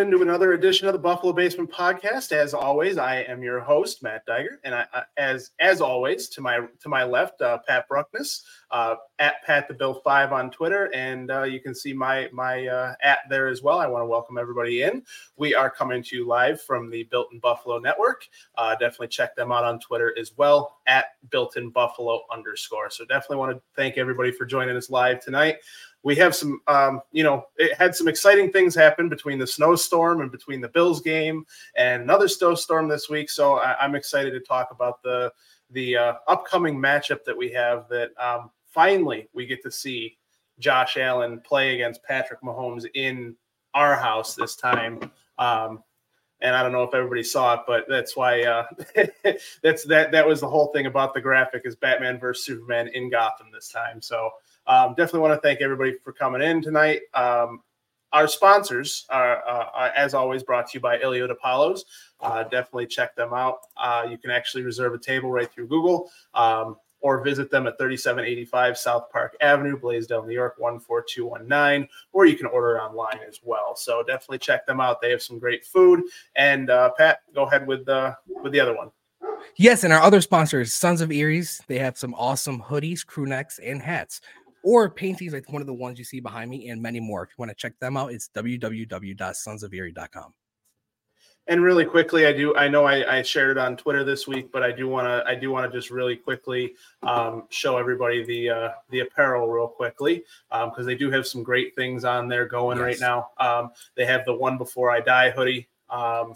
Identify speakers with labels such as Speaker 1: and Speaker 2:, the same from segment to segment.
Speaker 1: Welcome into another edition of the Buffalo Basement Podcast. As always, I am your host, Matt Diger, and I, as as always, to my to my left, uh, Pat Bruckness, uh, at Pat the Bill Five on Twitter, and uh, you can see my my uh, at there as well. I want to welcome everybody in. We are coming to you live from the Built in Buffalo Network. Uh, definitely check them out on Twitter as well at Built in Buffalo underscore. So definitely want to thank everybody for joining us live tonight we have some, um, you know, it had some exciting things happen between the snowstorm and between the Bills game and another snowstorm this week. So I, am excited to talk about the the uh, upcoming matchup that we have. That um, finally we get to see Josh Allen play against Patrick Mahomes in our house this time. Um, and I don't know if everybody saw it, but that's why uh, that's that that was the whole thing about the graphic is Batman versus Superman in Gotham this time. So um, definitely want to thank everybody for coming in tonight. Um, our sponsors are, uh, as always, brought to you by Iliota Apollos. Uh, definitely check them out. Uh, you can actually reserve a table right through Google um, or visit them at 3785 South Park Avenue, Blasdell, New York, 14219, or you can order online as well. So definitely check them out. They have some great food. And uh, Pat, go ahead with, uh, with the other one.
Speaker 2: Yes, and our other sponsors, Sons of Erie's, they have some awesome hoodies, crew necks, and hats or paintings like one of the ones you see behind me and many more. If you want to check them out, it's www.sonsoferie.com.
Speaker 1: And really quickly, I do. I know I, I, shared it on Twitter this week, but I do want to. I do want to just really quickly um, show everybody the uh, the apparel real quickly because um, they do have some great things on there going yes. right now. Um, they have the one before I die hoodie, um,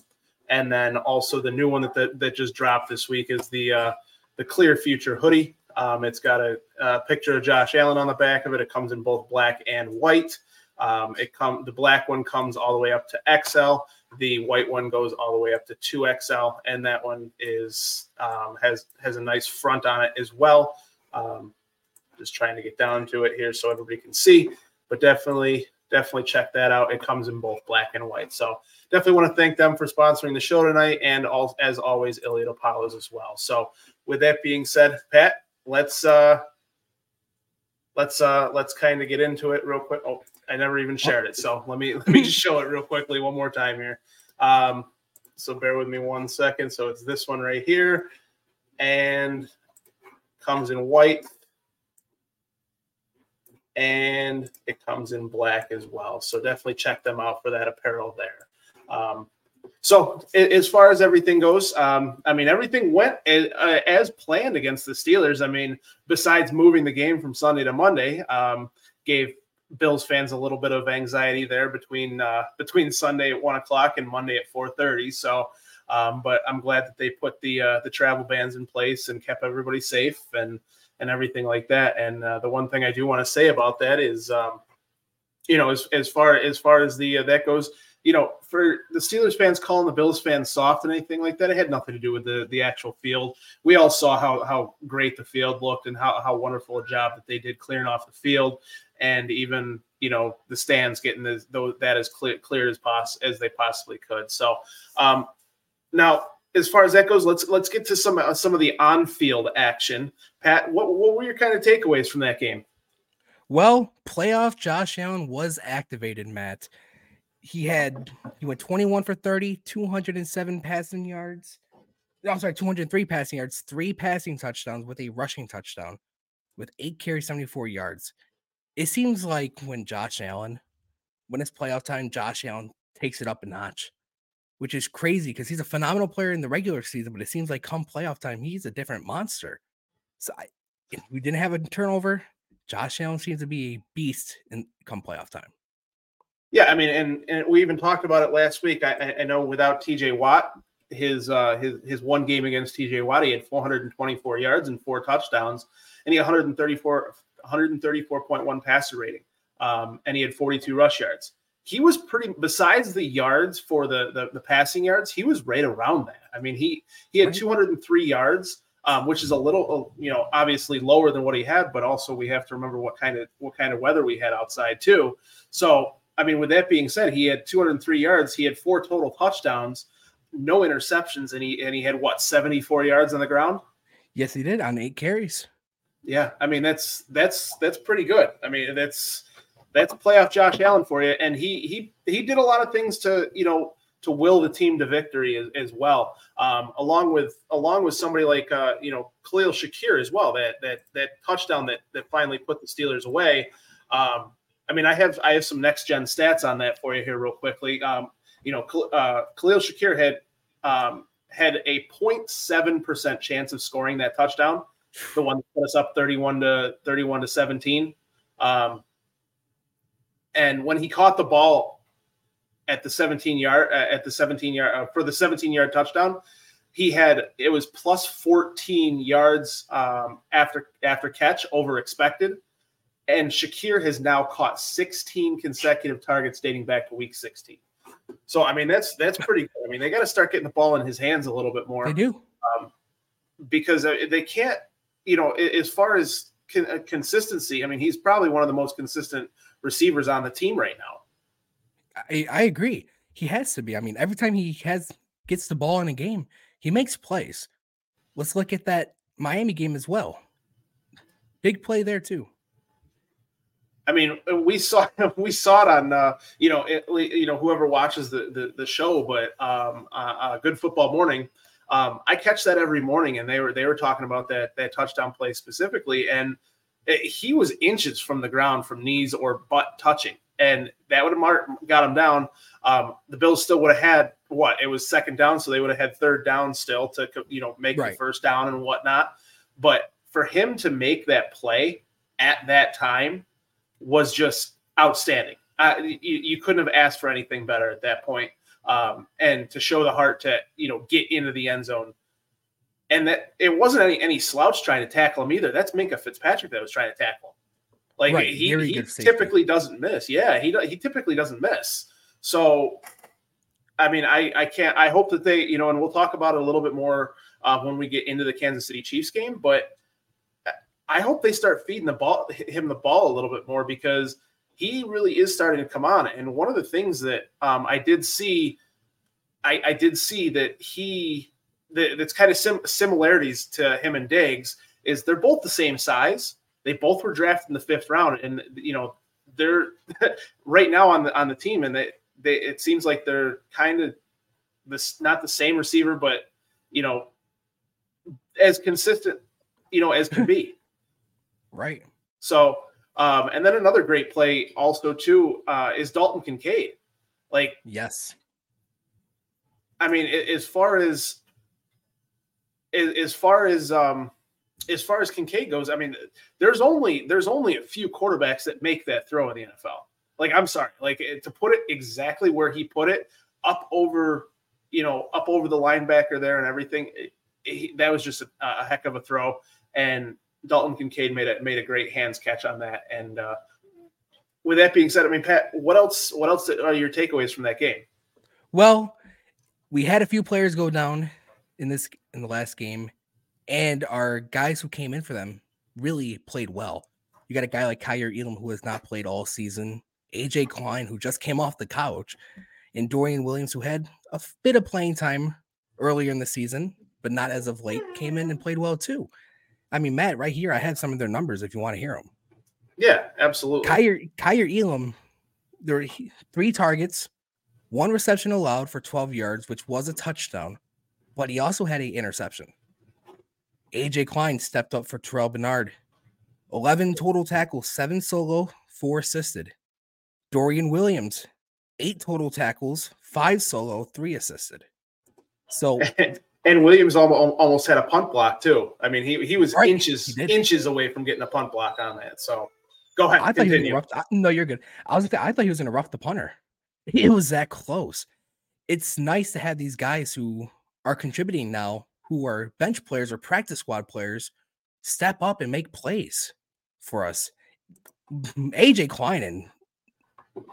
Speaker 1: and then also the new one that, that that just dropped this week is the uh, the clear future hoodie. Um, it's got a, a, picture of Josh Allen on the back of it. It comes in both black and white. Um, it come the black one comes all the way up to XL. The white one goes all the way up to two XL, and that one is um, has has a nice front on it as well. Um, just trying to get down to it here so everybody can see, but definitely definitely check that out. It comes in both black and white. So definitely want to thank them for sponsoring the show tonight, and all, as always, Iliota Apollos as well. So with that being said, Pat, let's uh let's uh let's kind of get into it real quick. Oh, I never even shared it, so let me let me just show it real quickly one more time here. Um, so bear with me one second. So it's this one right here, and comes in white, and it comes in black as well. So definitely check them out for that apparel there. Um, so as far as everything goes, um, I mean, everything went as, planned against the Steelers. I mean, besides moving the game from Sunday to Monday, um, gave Bills fans a little bit of anxiety there between uh, between Sunday at one o'clock and Monday at four thirty. So, um, but I'm glad that they put the uh, the travel bans in place and kept everybody safe and and everything like that. And uh, the one thing I do want to say about that is, um, you know, as as far as far as the uh, that goes you know, for the Steelers fans calling the Bills fans soft and anything like that, it had nothing to do with the the actual field. We all saw how how great the field looked and how how wonderful a job that they did clearing off the field, and even you know the stands getting the, that as clear clear as poss as they possibly could. So um, now. As far as that goes, let's let's get to some uh, some of the on-field action. Pat, what, what were your kind of takeaways from that game?
Speaker 2: Well, playoff Josh Allen was activated, Matt he had he went 21 for 30, 207 passing yards. I'm sorry, 203 passing yards, three passing touchdowns with a rushing touchdown, with eight carries, 74 yards. It seems like when Josh Allen, when it's playoff time, Josh Allen takes it up a notch, which is crazy because he's a phenomenal player in the regular season, but it seems like come playoff time, he's a different monster. So I, we didn't have a turnover. Josh Allen seems to be a beast in come playoff time.
Speaker 1: Yeah, I mean, and, and we even talked about it last week. I, I know without TJ Watt, his uh, his his one game against TJ Watt, he had 424 yards and four touchdowns, and he had 134 134.1 passer rating, um, and he had 42 rush yards. He was pretty. Besides the yards for the, the the passing yards, he was right around that. I mean, he he had 203 yards. Um, which is a little, uh, you know, obviously lower than what he had, but also we have to remember what kind of what kind of weather we had outside too. So I mean, with that being said, he had 203 yards. He had four total touchdowns, no interceptions, and he and he had what 74 yards on the ground.
Speaker 2: Yes, he did on eight carries.
Speaker 1: Yeah, I mean that's that's that's pretty good. I mean that's that's playoff Josh Allen for you. And he he he did a lot of things to you know to will the team to victory as, as well, um, along with along with somebody like uh, you know Khalil Shakir as well. That that that touchdown that that finally put the Steelers away. Um, I mean, I have I have some next gen stats on that for you here, real quickly. Um, you know, uh, Khalil Shakir had um, had a 0.7 percent chance of scoring that touchdown, the one that put us up 31 to 31 to 17. Um, and when he caught the ball at the 17 yard uh, at the 17 yard uh, for the 17 yard touchdown, he had it was plus 14 yards um, after after catch over expected and Shakir has now caught 16 consecutive targets dating back to week 16. So I mean that's that's pretty good. I mean they got to start getting the ball in his hands a little bit more.
Speaker 2: They do
Speaker 1: um, because they can't. You know, as far as con- uh, consistency, I mean he's probably one of the most consistent receivers on the team right now.
Speaker 2: I, I agree. He has to be. I mean, every time he has gets the ball in a game, he makes plays. Let's look at that Miami game as well. Big play there too.
Speaker 1: I mean, we saw we saw it on uh, you know it, you know whoever watches the the, the show, but um, uh, uh, Good Football Morning. Um, I catch that every morning, and they were they were talking about that that touchdown play specifically, and it, he was inches from the ground from knees or butt touching, and that would have got him down. Um, the Bills still would have had what it was second down, so they would have had third down still to you know make right. the first down and whatnot. But for him to make that play at that time was just outstanding. Uh, you, you, couldn't have asked for anything better at that point. Um, and to show the heart to you know get into the end zone, and that it wasn't any any slouch trying to tackle him either. That's Minkah Fitzpatrick that was trying to tackle him. Like right. he, he typically doesn't miss. Yeah, he he typically doesn't miss. So, I mean, I I can't. I hope that they you know, and we'll talk about it a little bit more uh, when we get into the Kansas City Chiefs game, but I hope they start feeding the ball him the ball a little bit more because he really is starting to come on. And one of the things that um, I did see, I, I, did see that he that, that's kind of sim- similarities to him and Diggs is they're both the same size. They both were drafted in the fifth round, and you know they're right now on the on the team, and they they it seems like they're kind of this not the same receiver, but you know as consistent you know as can be.
Speaker 2: Right.
Speaker 1: So, um, and then another great play also too uh, is Dalton Kincaid. Like,
Speaker 2: yes.
Speaker 1: I mean, as far as as far as um, as far as Kincaid goes, I mean, there's only there's only a few quarterbacks that make that throw in the NFL. Like, I'm sorry, like to put it exactly where he put it, up over, you know, up over the linebacker there and everything. It, it, that was just a, a, heck of a throw. And Dalton Kincaid made a made a great hands catch on that. And uh, with that being said, I mean, Pat, what else? What else are your takeaways from that game?
Speaker 2: Well, we had a few players go down in this in the last game, and our guys who came in for them really played well. You got a guy like Kaiir Elam who has not played all season, AJ Klein who just came off the couch, and Dorian Williams who had a bit of playing time earlier in the season, but not as of late, came in and played well too. I mean, Matt, right here, I had some of their numbers if you want to hear them.
Speaker 1: Yeah, absolutely.
Speaker 2: Kaiir, Kaiir Elam, there were three targets, one reception allowed for 12 yards, which was a touchdown, but he also had an interception. AJ Klein stepped up for Terrel Bernard. 11 total tackles, seven solo, four assisted. Dorian Williams, eight total tackles, five solo, three assisted. So
Speaker 1: And Williams almost had a punt block too. I mean, he he was right. inches he inches away from getting a punt block on that. So go ahead.
Speaker 2: I thought continue. he was rough, no, you're good. I was I thought he was going to rough the punter. It was that close. It's nice to have these guys who are contributing now, who are bench players or practice squad players, step up and make plays for us. AJ Klein and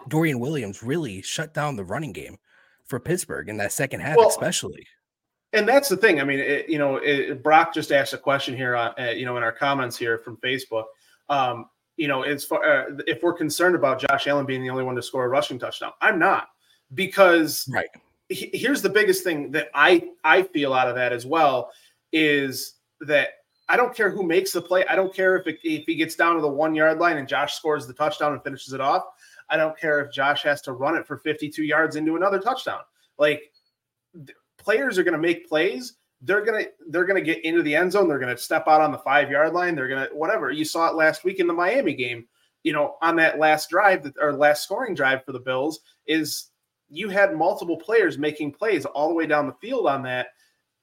Speaker 2: Dorian Williams really shut down the running game for Pittsburgh in that second half, well, especially
Speaker 1: and that's the thing. I mean, it, you know, it, Brock just asked a question here, on, uh, you know, in our comments here from Facebook. Um, you know, as far uh, if we're concerned about Josh Allen being the only one to score a rushing touchdown, I'm not because
Speaker 2: right.
Speaker 1: here's the biggest thing that I I feel out of that as well is that I don't care who makes the play. I don't care if it, if he gets down to the one yard line and Josh scores the touchdown and finishes it off. I don't care if Josh has to run it for 52 yards into another touchdown. Like players are going to make plays. They're gonna they're gonna get into the end zone. They're gonna step out on the five yard line. They're gonna whatever. You saw it last week in the Miami game. You know, on that last drive that or last scoring drive for the Bills is you had multiple players making plays all the way down the field on that,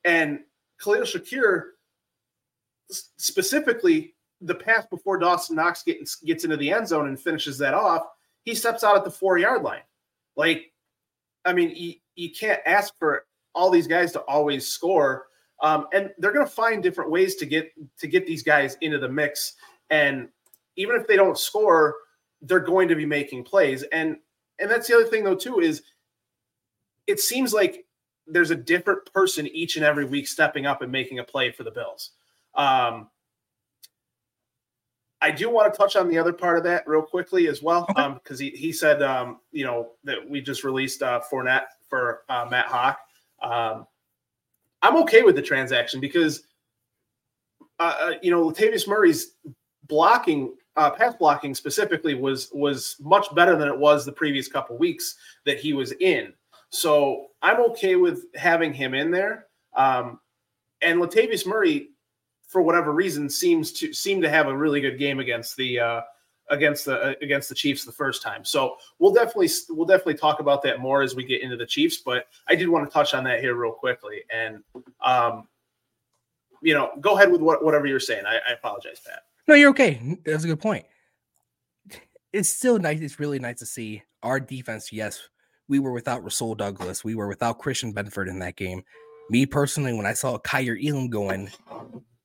Speaker 1: and Khalil Shakir specifically the pass before Dawson Knox gets gets into the end zone and finishes that off. He steps out at the four yard line. Like, I mean, you, you can't ask for all these guys to always score. Um, and they're going to find different ways to get to get these guys into the mix. And even if they don't score, they're going to be making plays. And and that's the other thing though too is it seems like there's a different person each and every week stepping up and making a play for the Bills. Um, I do want to touch on the other part of that real quickly as well, because um, he, he said, um, you know, that we just released uh, Fournette for uh, Matt Haack. Um, I'm okay with the transaction because, uh, uh, you know, Latavius Murray's blocking, uh, pass blocking specifically was was much better than it was the previous couple weeks that he was in. So I'm okay with having him in there. Um, and Latavius Murray, for whatever reason, seems to seem to have a really good game against the uh, against the uh, against the Chiefs the first time. So we'll definitely we'll definitely talk about that more as we get into the Chiefs. But I did want to touch on that here real quickly. And um, you know, go ahead with what, whatever you're saying. I, I apologize, Pat.
Speaker 2: No, you're okay. That's a good point. It's still nice. It's really nice to see our defense. Yes, we were without Rasul Douglas. We were without Christian Benford in that game. Me personally, when I saw Kaiir Elam going,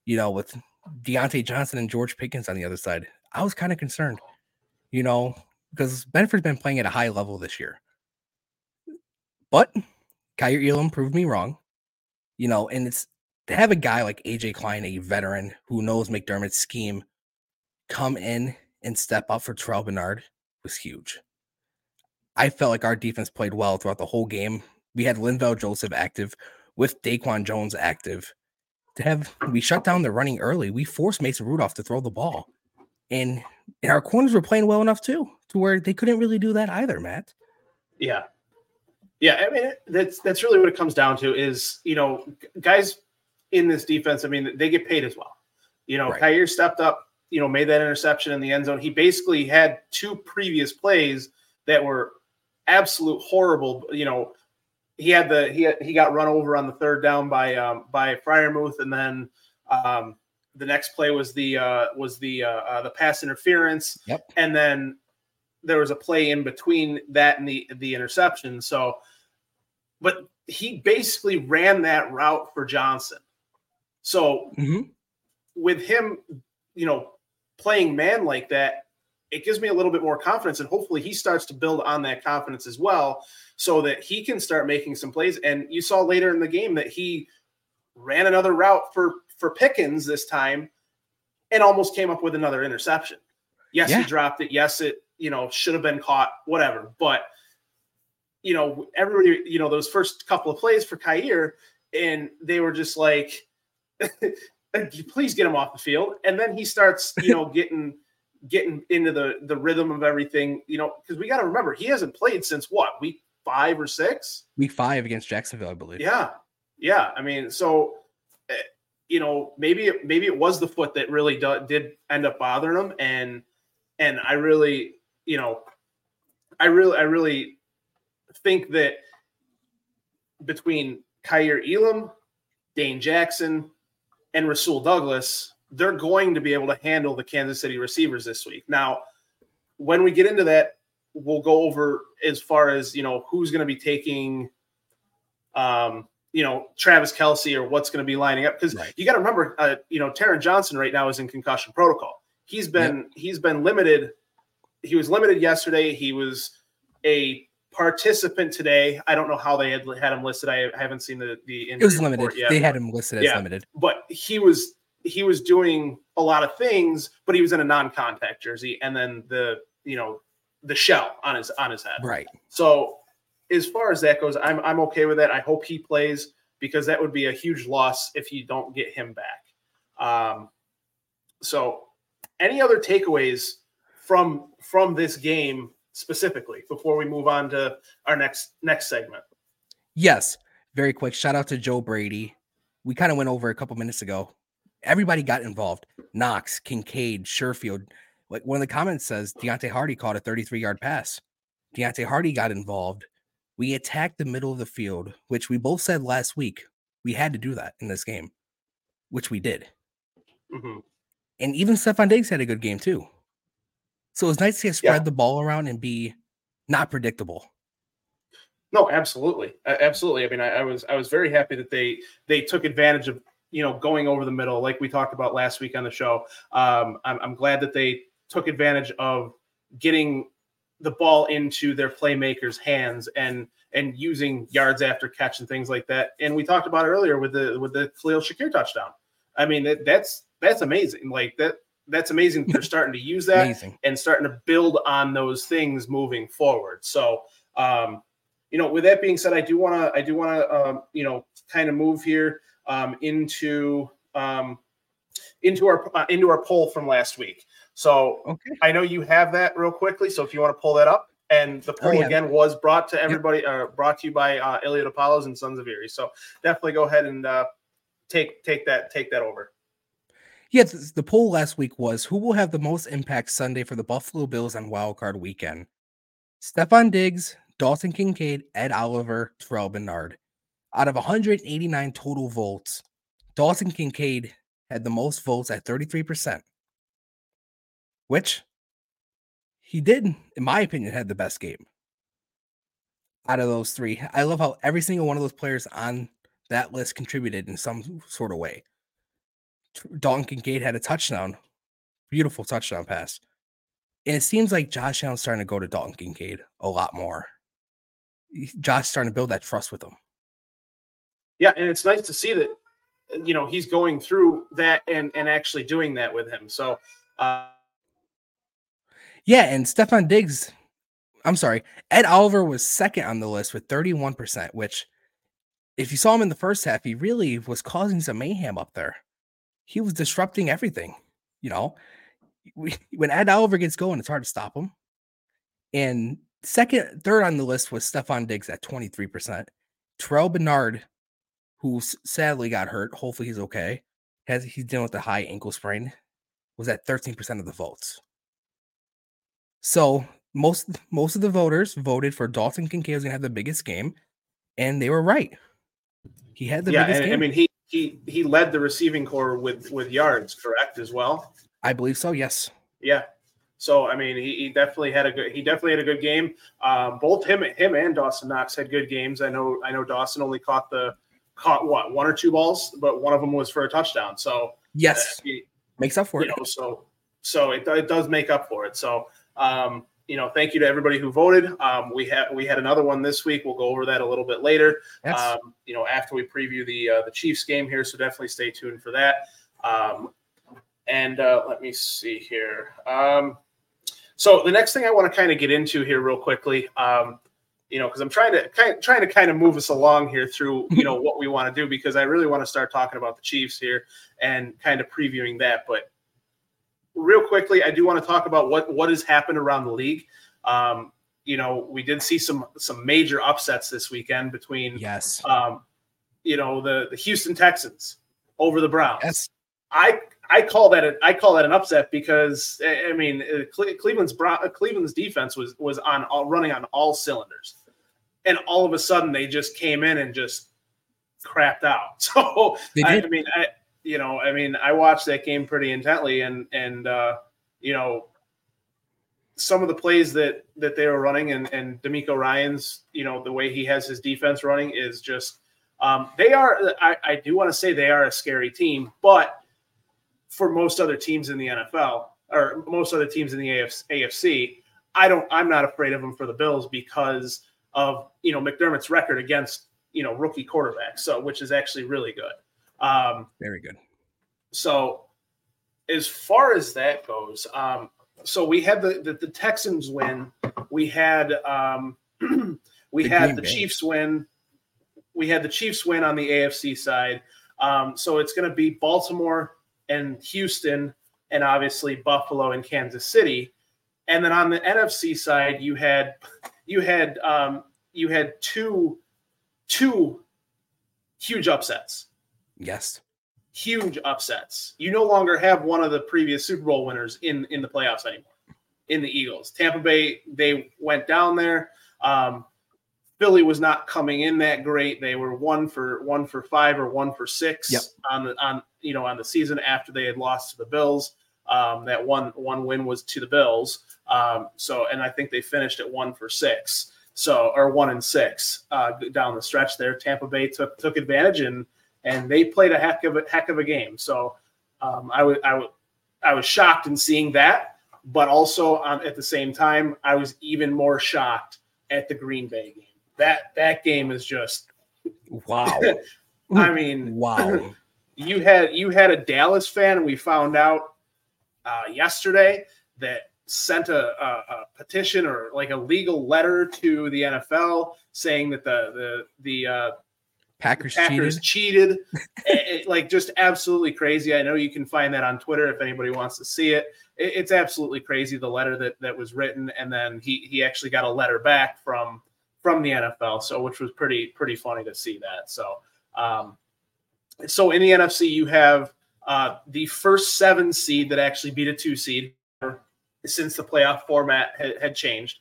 Speaker 2: you know, with Diontae Johnson and George Pickens on the other side, I was kind of concerned, oh. you know, because Benford's been playing at a high level this year. But Kaiir Elam proved me wrong, you know, and it's to have a guy like AJ Klein, a veteran who knows McDermott's scheme, come in and step up for Terrel Bernard was huge. I felt like our defense played well throughout the whole game. We had Linval Joseph active with Daquan Jones active. To have we shut down the running early, we forced Mason Rudolph to throw the ball. And, and our corners were playing well enough too, to where they couldn't really do that either, Matt.
Speaker 1: Yeah. Yeah, I mean that's that's really what it comes down to is, you know, guys in this defense, I mean, they get paid as well. You know, right. Kaiir stepped up, you know, made that interception in the end zone. He basically had two previous plays that were absolute horrible. You know, he had the he he got run over on the third down by um, by Freiermuth, and then um, the next play was the uh, was the uh, uh, the pass interference.
Speaker 2: Yep.
Speaker 1: And then there was a play in between that and the the interception. So, but he basically ran that route for Johnson. So mm-hmm. with him, you know, playing man like that, it gives me a little bit more confidence and hopefully he starts to build on that confidence as well so that he can start making some plays and you saw later in the game that he ran another route for for Pickens this time and almost came up with another interception. Yes, yeah. he dropped it. Yes, it, you know, should have been caught, whatever. But you know, everybody, you know, those first couple of plays for Kaiir, and they were just like, please get him off the field. And then he starts, you know, getting getting into the the rhythm of everything, you know, because we got to remember he hasn't played since what week five or six.
Speaker 2: Week five against Jacksonville, I believe.
Speaker 1: Yeah, yeah. I mean, so eh, you know, maybe maybe it was the foot that really do, did end up bothering him, and and I really, you know, I really I really think that between Kaiir Elam, Dane Jackson, and Rasul Douglas, they're going to be able to handle the Kansas City receivers this week. Now, when we get into that, we'll go over as far as you know who's going to be taking, um, you know, Travis Kelce or what's going to be lining up because right. you got to remember, uh, you know, Taron Johnson right now is in concussion protocol. He's been he's been limited. He was limited yesterday. He was a participant today. I don't know how they had had him listed. I haven't seen the the.
Speaker 2: It was limited. Yet, they had him listed as yeah, limited,
Speaker 1: but he was he was doing a lot of things, but he was in a non-contact jersey, and then the you know the shell on his on his head.
Speaker 2: Right.
Speaker 1: So as far as that goes, I'm I'm okay with that. I hope he plays because that would be a huge loss if you don't get him back. Um, so, any other takeaways from from this game specifically before we move on to our next next segment?
Speaker 2: Yes, very quick. Shout out to Joe Brady. We kind of went over a couple minutes ago. Everybody got involved. Knox, Kincaid, Sherfield. Like one of the comments says, Deonte Harty caught a 33 yard pass. Deonte Harty got involved. We attacked the middle of the field, which we both said last week we had to do that in this game, which we did. Mm-hmm. And even Stefon Diggs had a good game too. So it was nice to spread yeah. the ball around and be not predictable.
Speaker 1: No, absolutely, absolutely. I mean, I, I, was I was very happy that they they took advantage of you know going over the middle, like we talked about last week on the show. Um, I'm, I'm glad that they took advantage of getting the ball into their playmakers' hands and and using yards after catch and things like that. And we talked about earlier with the with the Khalil Shakir touchdown. I mean, that, that's that's amazing. Like that that's amazing. They're starting to use that amazing. and starting to build on those things moving forward. So, um, you know, with that being said, I do want to I do want to um, you know kind of move here um, into um, into our uh, into our poll from last week. So okay. I know you have that real quickly. So if you want to pull that up, and the poll oh, yeah. again was brought to everybody, yep. uh, brought to you by uh, Elliot Apollos and Sons of Erie. So definitely go ahead and uh, take take that take that over.
Speaker 2: Yeah, the poll last week was who will have the most impact Sunday for the Buffalo Bills on Wild Card Weekend? Stefon Diggs, Dalton Kincaid, Ed Oliver, Terrel Bernard. Out of 189 total votes, Dalton Kincaid had the most votes at 33%, which he did, in my opinion, had the best game out of those three. I love how every single one of those players on that list contributed in some sort of way. Dalton Kincaid had a touchdown, beautiful touchdown pass. And it seems like Josh Allen's starting to go to Dalton Kincaid a lot more. Josh starting to build that trust with him.
Speaker 1: Yeah, and it's nice to see that you know he's going through that and and actually doing that with him. So uh
Speaker 2: yeah, and Stefon Diggs, I'm sorry, Ed Oliver was second on the list with 31%, which if you saw him in the first half, he really was causing some mayhem up there. He was disrupting everything. You know, when Ed Oliver gets going, it's hard to stop him. And second, third on the list was Stefon Diggs at 23%. Terrel Bernard, who sadly got hurt, hopefully he's okay, has he's dealing with a high ankle sprain, was at 13% of the votes. So most most of the voters voted for Dalton Kincaid was gonna have the biggest game, and they were right. He had the yeah, biggest
Speaker 1: and,
Speaker 2: game.
Speaker 1: I mean, he he he led the receiving corps with with yards, correct as well.
Speaker 2: I believe so. Yes.
Speaker 1: Yeah. So I mean, he, he definitely had a good he definitely had a good game. Um, both him him and Dawson Knox had good games. I know I know Dawson only caught the caught what one or two balls, but one of them was for a touchdown. So
Speaker 2: yes, uh, he, makes up for it.
Speaker 1: Know, so so it, it does make up for it. So um, you know, thank you to everybody who voted. Um, we had we had another one this week. We'll go over that a little bit later. Yes. Um, you know, after we preview the uh, the Chiefs game here, so definitely stay tuned for that. Um, and uh, let me see here. Um, so the next thing I want to kind of get into here real quickly, um, you know, because I'm trying to kind of, trying to kind of move us along here through you know what we want to do because I really want to start talking about the Chiefs here and kind of previewing that. But real quickly, I do want to talk about what what has happened around the league. Um, you know, we did see some some major upsets this weekend between
Speaker 2: yes,
Speaker 1: um, you know, the the Houston Texans over the Browns.
Speaker 2: Yes.
Speaker 1: I I call that a, I call that an upset because I mean uh, Cleveland's uh, Cleveland's defense was was on all, running on all cylinders, and all of a sudden they just came in and just crapped out. So I, I mean I you know, I mean, I watched that game pretty intently, and and uh, you know, some of the plays that that they were running, and and DeMeco Ryans, you know, the way he has his defense running is just. Um, they are. I, I do want to say they are a scary team, but for most other teams in the NFL or most other teams in the AFC, I don't. I'm not afraid of them for the Bills because of you know McDermott's record against you know rookie quarterbacks, so which is actually really good. Um,
Speaker 2: Very good.
Speaker 1: So, as far as that goes, um, so we had the, the, the Texans win. We had um, we the had the. Chiefs win. We had the Chiefs win on the AFC side. Um, so it's going to be Baltimore and Houston and obviously Buffalo and Kansas City. And then on the NFC side, you had you had um, you had two two huge upsets.
Speaker 2: Yes.
Speaker 1: Huge upsets. You no longer have one of the previous Super Bowl winners in in the playoffs anymore. In the Eagles, Tampa Bay, they went down there. Um, Philly was not coming in that great. They were one for one for five or one for six
Speaker 2: yep.
Speaker 1: on the on you know on the season after they had lost to the Bills. Um, that one one win was to the Bills. Um, so and I think they finished at one for six. So or one and six uh, down the stretch there. Tampa Bay took took advantage and and they played a heck of a heck of a game. So um, I would I would I was shocked in seeing that, but also um, at the same time I was even more shocked at the Green Bay game. That that game is just
Speaker 2: wow.
Speaker 1: I mean,
Speaker 2: wow.
Speaker 1: You had you had a Dallas fan, and we found out uh, yesterday that sent a, a, a, petition or like a legal letter to the NFL saying that the the the uh,
Speaker 2: Packers,
Speaker 1: Packers cheated, it, like just absolutely crazy. I know you can find that on Twitter if anybody wants to see it. it. It's absolutely crazy the letter that that was written, and then he he actually got a letter back from from the NFL, so which was pretty pretty funny to see that. So um, so in the NFC you have uh, the first seven seed that actually beat a two seed since the playoff format had, had changed.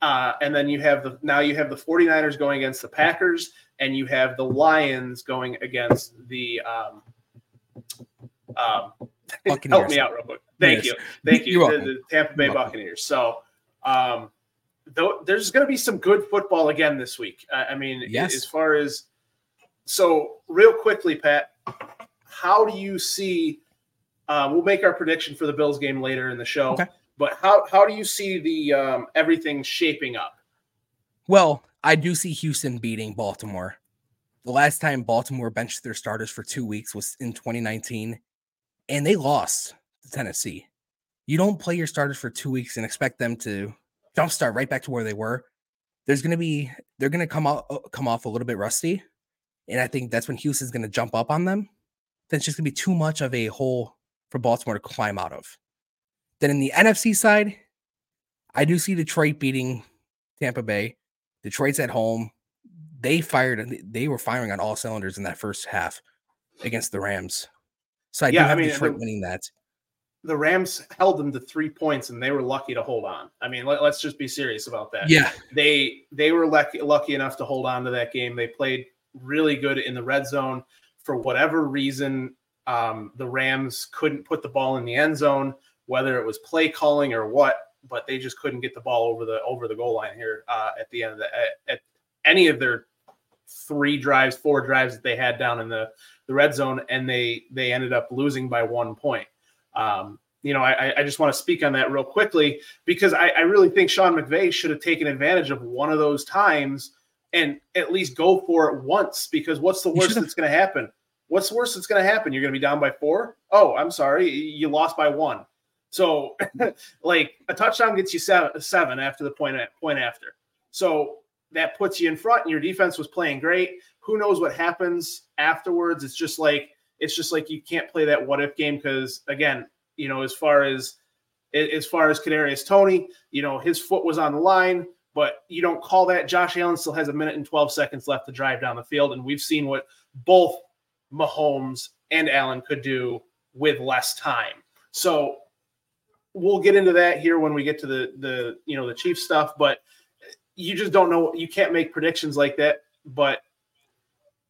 Speaker 1: Uh, and then you have the now you have the 49ers going against the Packers, and you have the Lions going against the um, um, help me out real quick. Thank yes. you, thank you, the, the, Tampa Bay Buccaneers. So, um, though, there's going to be some good football again this week. I mean, yes. as far as so, real quickly, Pat, how do you see? Uh, we'll make our prediction for the Bills game later in the show. Okay. But how how do you see the um, everything shaping up?
Speaker 2: Well, I do see Houston beating Baltimore. The last time Baltimore benched their starters for two weeks was in 2019, and they lost to Tennessee. You don't play your starters for two weeks and expect them to jumpstart right back to where they were. There's going to be they're going to come out uh, come off a little bit rusty, and I think that's when Houston's going to jump up on them. Then it's just going to be too much of a hole for Baltimore to climb out of. Then in the NFC side, I do see Detroit beating Tampa Bay. Detroit's at home. They fired they were firing on all cylinders in that first half against the Rams. So I yeah, do have I mean, Detroit the, winning that.
Speaker 1: The Rams held them to three points and they were lucky to hold on. I mean, let, us just be serious about that.
Speaker 2: Yeah.
Speaker 1: They they were lucky lucky enough to hold on to that game. They played really good in the red zone. For whatever reason, um, the Rams couldn't put the ball in the end zone whether it was play calling or what, but they just couldn't get the ball over the over the goal line here uh, at the end of the at, at any of their three drives, four drives that they had down in the the red zone, and they they ended up losing by one point. Um, you know, I, I just want to speak on that real quickly because I, I really think Sean McVay should have taken advantage of one of those times and at least go for it once because what's the worst that's going to happen? What's the worst that's going to happen? You're going to be down by four? Oh, I'm sorry. You lost by one. So, like a touchdown gets you seven, seven after the point point after. So that puts you in front, and your defense was playing great. Who knows what happens afterwards? It's just like it's just like you can't play that what if game because again, you know, as far as as far as Kadarius Toney, you know, his foot was on the line, but you don't call that. Josh Allen still has a minute and 12 seconds left to drive down the field, and we've seen what both Mahomes and Allen could do with less time. So we'll get into that here when we get to the the you know the chief stuff but you just don't know you can't make predictions like that but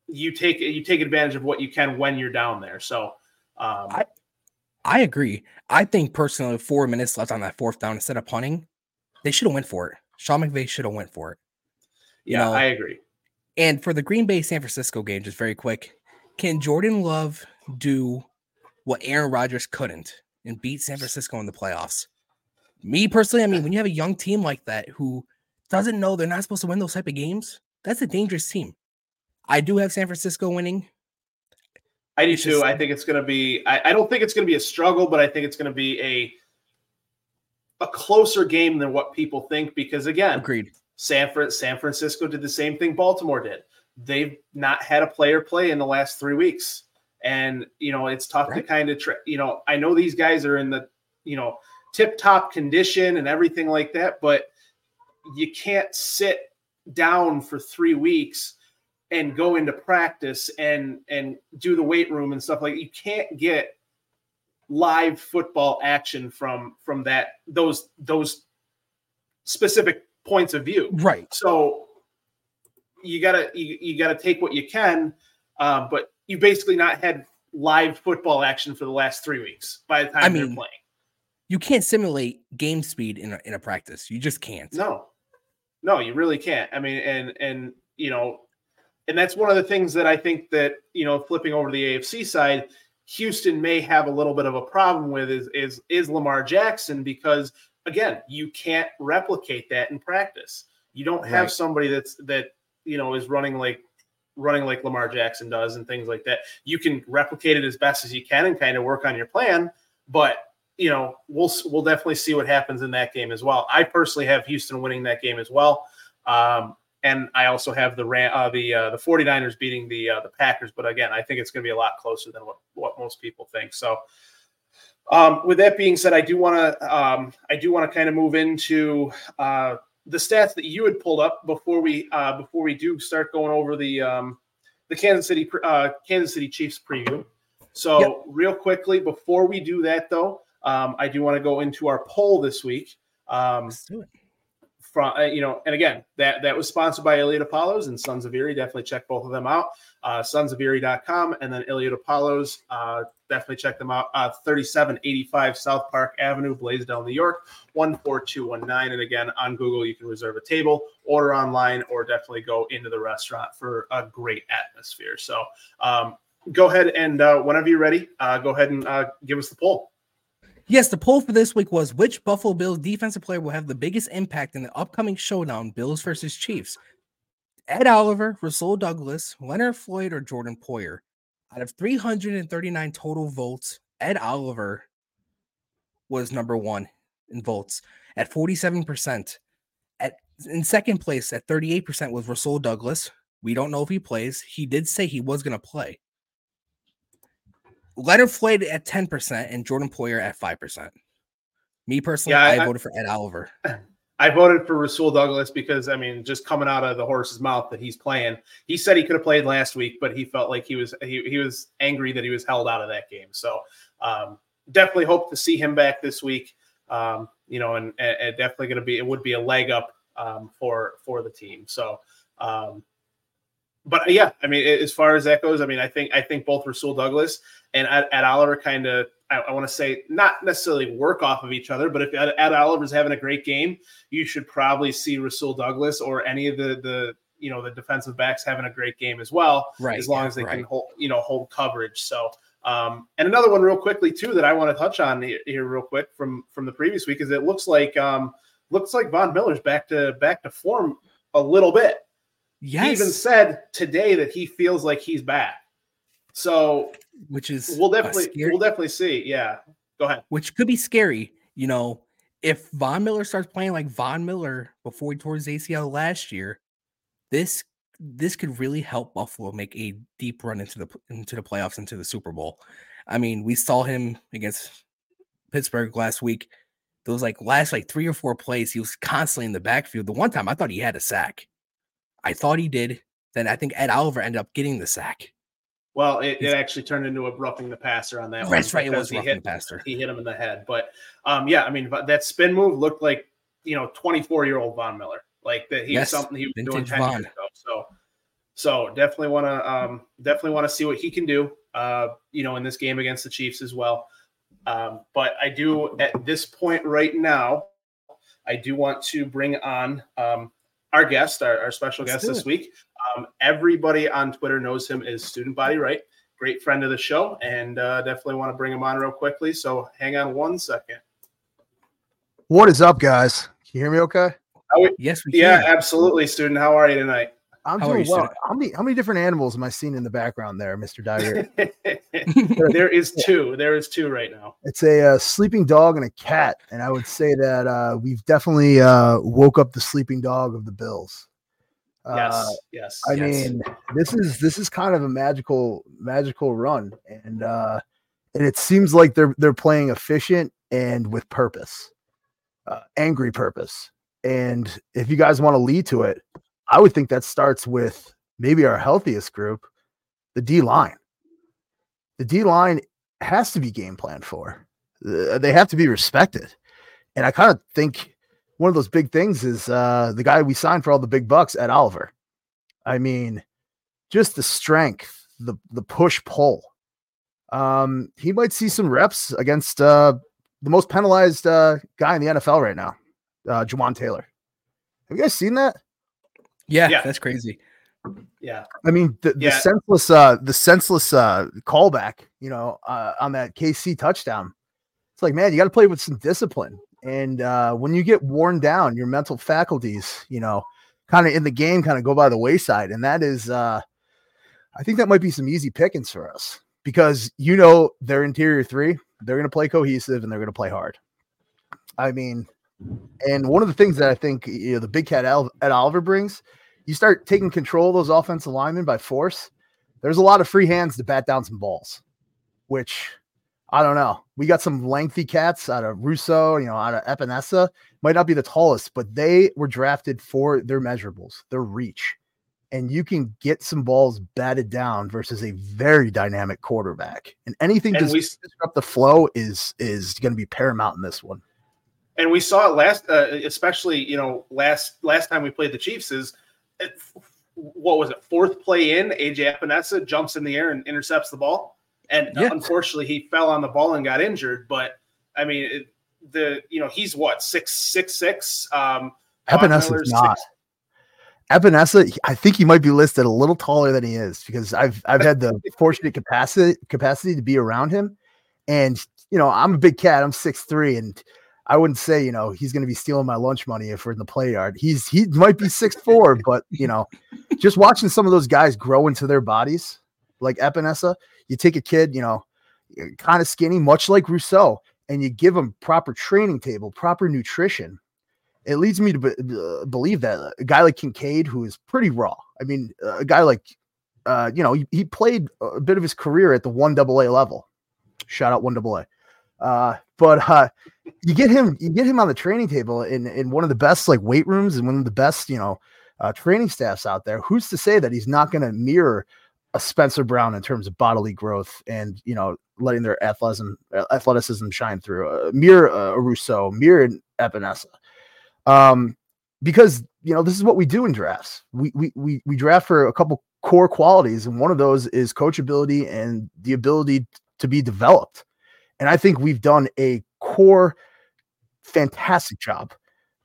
Speaker 1: you take you take advantage of what you can when you're down there. So um,
Speaker 2: I, I agree. I think personally four minutes left on that fourth down instead of punting they should have went for it. Sean mcvay should have went for it.
Speaker 1: You yeah know? i agree.
Speaker 2: And for the green bay san francisco game just very quick can jordan love do what aaron rodgers couldn't and beat San Francisco in the playoffs. Me personally, I mean, when you have a young team like that who doesn't know they're not supposed to win those type of games, that's a dangerous team. I do have San Francisco winning.
Speaker 1: I do too. I think it's going to be. I, I don't think it's going to be a struggle, but I think it's going to be a a closer game than what people think. Because again,
Speaker 2: agreed.
Speaker 1: San, San Francisco did the same thing Baltimore did. They've not had a player play in the last three weeks. And you know it's tough right. to kind of, tra- you know, I know these guys are in the, you know, tip top condition and everything like that, but you can't sit down for three weeks and go into practice and and do the weight room and stuff like you can't get live football action from from that those those specific points of view
Speaker 2: right
Speaker 1: so you gotta you, you gotta take what you can uh, but you basically not had live football action for the last three weeks by the time I mean, they're playing.
Speaker 2: you can't simulate game speed in a, in a practice. You just can't.
Speaker 1: No. No you really can't. I mean and and you know and that's one of the things that I think that you know, flipping over to the AFC side, Houston may have a little bit of a problem with is is is Lamar Jackson because again, you can't replicate that in practice. You don't have right. somebody that's that you know is running like running like Lamar Jackson does and things like that. You can replicate it as best as you can and kind of work on your plan, but you know, we'll we'll definitely see what happens in that game as well. I personally have Houston winning that game as well. Um, and I also have the uh, the uh, the 49ers beating the uh, the Packers. But again, I think it's going to be a lot closer than what what most people think. So, um, with that being said, I do want to um, I do want to kind of move into uh, the stats that you had pulled up before we uh, before we do start going over the um, the Kansas City uh, Kansas City Chiefs preview. So, yep. real quickly before we do that, though, um, I do want to go into our poll this week. Um, Let's do it from uh, you know, and again, that that was sponsored by Elliott Apollos and Sons of Erie. Definitely check both of them out. Uh, sonsoferie.com and then Elliott Apollos. Uh, definitely check them out. Uh, 3785 South Park Avenue, Blasdell, New York, 14219. And again, on Google, you can reserve a table, order online, or definitely go into the restaurant for a great atmosphere. So um, go ahead and uh, whenever you're ready, uh, go ahead and uh, give us the poll.
Speaker 2: Yes, the poll for this week was which Buffalo Bills defensive player will have the biggest impact in the upcoming showdown, Bills versus Chiefs? Ed Oliver, Rasul Douglas, Leonard Floyd, or Jordan Poyer? Out of 339 total votes, Ed Oliver was number one in votes at 47%. At in second place at 38% was Rasul Douglas. We don't know if he plays. He did say he was going to play. Leonard Floyd at 10% and Jordan Poyer at 5%. Me personally, yeah, I, I voted for Ed Oliver.
Speaker 1: I voted for Rasul Douglas because I mean, just coming out of the horse's mouth that he's playing. He said he could have played last week, but he felt like he was he, he was angry that he was held out of that game. So um, definitely hope to see him back this week. Um, you know, and, and definitely going to be it would be a leg up um, for for the team. So um, but yeah, I mean, as far as that goes, I mean, I think I think both Rasul Douglas and Ed, Oliver kind of, I, I want to say, not necessarily work off of each other, but if Ed, Ed Oliver's having a great game, you should probably see Rasul Douglas or any of the the you know the defensive backs having a great game as well,
Speaker 2: right?
Speaker 1: As long as they
Speaker 2: right.
Speaker 1: can hold you know hold coverage. So. Um, and another one real quickly too that I want to touch on here, here real quick from from the previous week is it looks like um, looks like Von Miller's back to back to form a little bit. Yes. He even said today that he feels like he's back. So,
Speaker 2: which is
Speaker 1: we'll definitely we'll definitely see. Yeah, go ahead.
Speaker 2: Which could be scary. You know, if Von Miller starts playing like Von Miller before he tore his ACL last year, this this could really help Buffalo make a deep run into the into the playoffs into the Super Bowl. I mean, we saw him against Pittsburgh last week. Those like last like three or four plays, he was constantly in the backfield. The one time I thought he had a sack. I thought he did. Then I think Ed Oliver ended up getting the sack.
Speaker 1: Well, it, it actually turned into a roughing the passer on that one.
Speaker 2: That's right. It was
Speaker 1: he
Speaker 2: roughing
Speaker 1: hit,
Speaker 2: the passer.
Speaker 1: He hit him in the head. But um, yeah, I mean, that spin move looked like, you know, 24 year old Von Miller. Like that he yes, was something he was doing 10 Von. years ago. So, so definitely want to, um, definitely want to see what he can do, uh, you know, in this game against the Chiefs as well. Um, but I do at this point right now, I do want to bring on um, our guest, our, our special Let's guest this week. Um, everybody on Twitter knows him as Student Body Right. Great friend of the show, and uh, definitely want to bring him on real quickly. So hang on one second.
Speaker 3: What is up, guys? Can you hear me okay?
Speaker 1: We, yes, we yeah, can. absolutely, student. How are you tonight?
Speaker 3: I'm How doing well. Student? How many how many different animals am I seeing in the background there, Mr. Dyer?
Speaker 1: there is two. There is two right now.
Speaker 3: It's a uh, sleeping dog and a cat, and I would say that uh, we've definitely uh, woke up the sleeping dog of the Bills.
Speaker 1: Yes,
Speaker 3: Uh,
Speaker 1: yes.
Speaker 3: I
Speaker 1: yes.
Speaker 3: mean, this is this is kind of a magical magical run, and uh, and it seems like they're they're playing efficient and with purpose, uh, angry purpose. And if you guys want to lead to it, I would think that starts with maybe our healthiest group, the D line. The D line has to be game planned for. Uh, They have to be respected, and I kind of think one of those big things is uh, the guy we signed for all the big bucks, Ed Oliver. I mean, just the strength, the the push pull. Um, he might see some reps against uh, the most penalized uh, guy in the NFL right now, uh, Jawaan Taylor. Have you guys seen that?
Speaker 2: Yeah,
Speaker 1: Yeah.
Speaker 2: that's crazy.
Speaker 1: yeah,
Speaker 3: I mean, the, the
Speaker 1: Yeah.
Speaker 3: senseless, uh, the senseless uh, callback, you know, uh, on that KC touchdown. It's like, man, you got to play with some discipline. And uh, when you get worn down, your mental faculties, you know, kind of in the game, kind of go by the wayside. And that is, uh, I think that might be some easy pickings for us because you know their interior three, they're going to play cohesive and they're going to play hard. I mean, and one of the things that I think you know the big cat Al- Ed Oliver brings, you start taking control of those offensive linemen by force. There's a lot of free hands to bat down some balls, which I don't know. We got some lengthy cats out of Rousseau, you know, out of Epenesa. Might not be the tallest, but they were drafted for their measurables, their reach. And you can get some balls batted down versus a very dynamic quarterback. And anything to disrupt the flow is is going to be paramount in this one.
Speaker 1: and we saw it last, uh, especially you know last last time we played the Chiefs is what was it fourth play in AJ Epenesa jumps in the air and intercepts the ball, and
Speaker 2: Yeah.
Speaker 1: unfortunately he fell on the ball and got injured. But I mean it, the you know he's what six six six. Um,
Speaker 3: is not.
Speaker 1: six-
Speaker 3: Epenesa, I think he might be listed a little taller than he is because I've I've had the fortunate capacity capacity to be around him, and you know I'm a big cat. I'm six three, and I wouldn't say you know he's going to be stealing my lunch money if we're in the play yard. He's he might be six four, but you know, just watching some of those guys grow into their bodies, like Epenesa, you take a kid, you know, kind of skinny, much like Rousseau, and you give him proper training table, proper nutrition it leads me to be, uh, believe that a guy like Kincaid, who is pretty raw, I mean, a guy like, uh, you know, he, he played a bit of his career at the one double A level. Shout out one double A. Uh, but uh, you get him, you get him on the training table in in one of the best like weight rooms and one of the best, you know, uh, training staffs out there. Who's to say that he's not going to mirror a Spencer Brown in terms of bodily growth and you know letting their athleticism athleticism shine through? Uh, mirror uh, Rousseau, mirror Epenesa um, because you know this is what we do in drafts. We we we we draft for a couple core qualities, and one of those is coachability and the ability to be developed. And I think we've done a core, fantastic job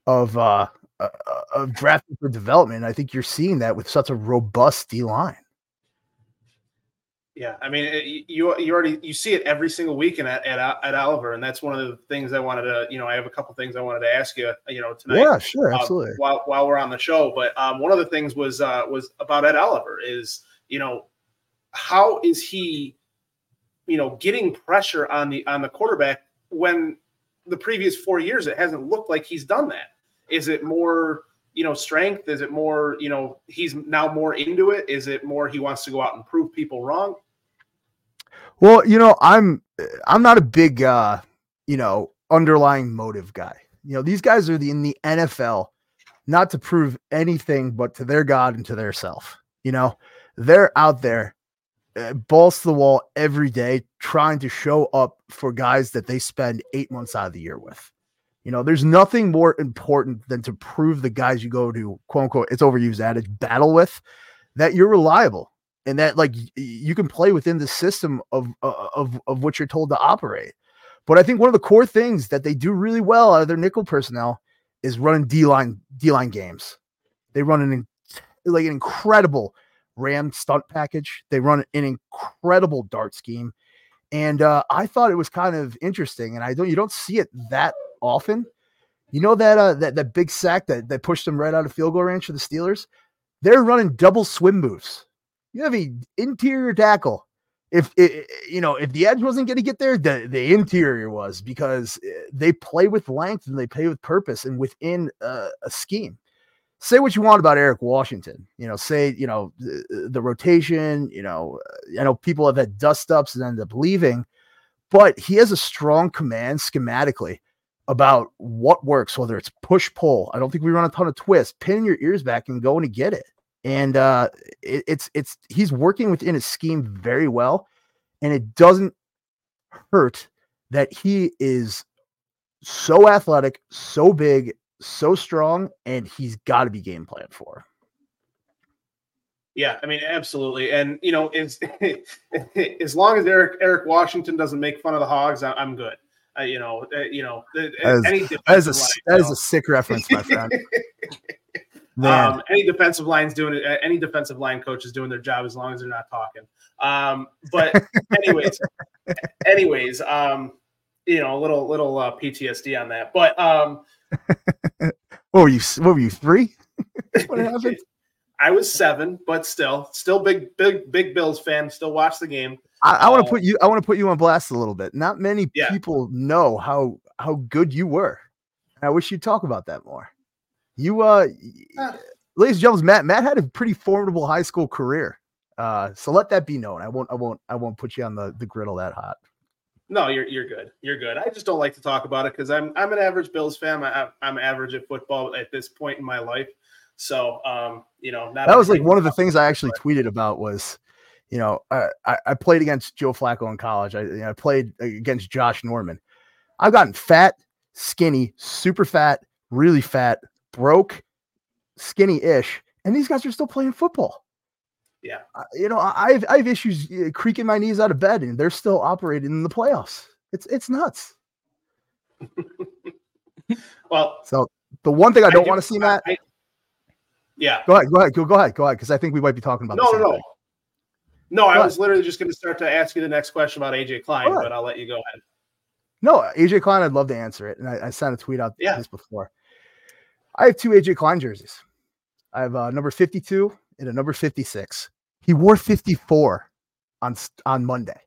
Speaker 3: of uh, uh of drafting for development. I think you're seeing that with such a robust D line.
Speaker 1: Yeah, I mean, it, you you already you see it every single weekend at, at at Oliver, and that's one of the things I wanted to, you know, I have a couple things I wanted to ask you, you know, tonight.
Speaker 3: Yeah, sure,
Speaker 1: uh,
Speaker 3: absolutely.
Speaker 1: while while we're on the show. But um, one of the things was uh, was about Ed Oliver is you know how is he you know getting pressure on the on the quarterback when the previous four years it hasn't looked like he's done that. Is it more you know strength? Is it more you know he's now more into it? Is it more he wants to go out and prove people wrong?
Speaker 3: Well, you know, I'm I'm not a big uh, you know, underlying motive guy. You know, these guys are the in the NFL not to prove anything but to their God and to their self. You know, they're out there balls to the wall every day trying to show up for guys that they spend 8 months out of the year with. You know, there's nothing more important than to prove the guys you go to quote unquote it's overused adage battle with that you're reliable and that like you can play within the system of uh, of of what you're told to operate. But I think one of the core things that they do really well out of their nickel personnel is running D line D line games. They run an like an incredible ram stunt package. They run an incredible dart scheme, and uh, I thought it was kind of interesting. And I don't you don't see it that often. You know that uh, that that big sack that that pushed them right out of field goal range for the Steelers. They're running double swim moves you have a interior tackle. If it, you know if the edge wasn't going to get there, the the interior was because uh, they play with length and they play with purpose and within uh, a scheme. Say what you want about Eric Washington. You know, say, you know, the, the rotation, you know, I know people have had dust ups and end up leaving, but he has a strong command schematically about what works, whether it's push pull. I don't think we run a ton of twists, pinning your ears back and going to get it. And uh, it, it's it's he's working within his scheme very well, and it doesn't hurt that he is so athletic, so big, so strong, and he's got to be game plan for.
Speaker 1: Yeah, I mean, absolutely, and you know, as as long as Eric Eric Washington doesn't make fun of the Hogs, I, am good. Uh, you know, uh, you know,
Speaker 3: as, any that is a line, that is a sick reference, my friend.
Speaker 1: um, any defensive line's doing it. Any defensive line coach is doing their job as long as they're not talking. Um, but anyways, anyways, um, you know, a little little uh, PTSD on that. But um,
Speaker 3: what were you? What were you three? what happened?
Speaker 1: I was seven, but still, still big, big, big Bills fan. Still watch the game.
Speaker 3: I, I want to uh, put you. I want to put you on blast a little bit. Not many yeah. people know how how good you were. I wish you'd talk about that more. You, uh, uh ladies and gentlemen, Matt. Matt had a pretty formidable high school career. Uh, so let that be known. I won't. I won't. I won't put you on the the griddle that hot.
Speaker 1: No, you're you're good. You're good. I just don't like to talk about it because I'm I'm an average Bills fan. I, I'm average at football at this point in my life. So, um, you know,
Speaker 3: that was like one of the things I actually tweeted about was, you know, I, I played against Joe Flacco in college. I, you know, I played against Josh Norman. I've gotten fat, skinny, super fat, really fat, broke, skinny ish, and these guys are still playing football.
Speaker 1: Yeah,
Speaker 3: uh, you know, I've I have issues uh, creaking my knees out of bed, and they're still operating in the playoffs. It's it's nuts.
Speaker 1: well,
Speaker 3: so the one thing I don't want to see, Matt. I,
Speaker 1: yeah.
Speaker 3: Go ahead. Go ahead. Go, go ahead. Go ahead. Because I think we might be talking about.
Speaker 1: No, no, no. No, I was literally just going to start to ask you the next question about AJ Klein, but I'll let you go ahead.
Speaker 3: No, AJ Klein, I'd love to answer it. And I, I sent a tweet out
Speaker 1: yeah.
Speaker 3: this before. I have two AJ Klein jerseys. I have a number 52 and a number 56. He wore 54 on on Monday.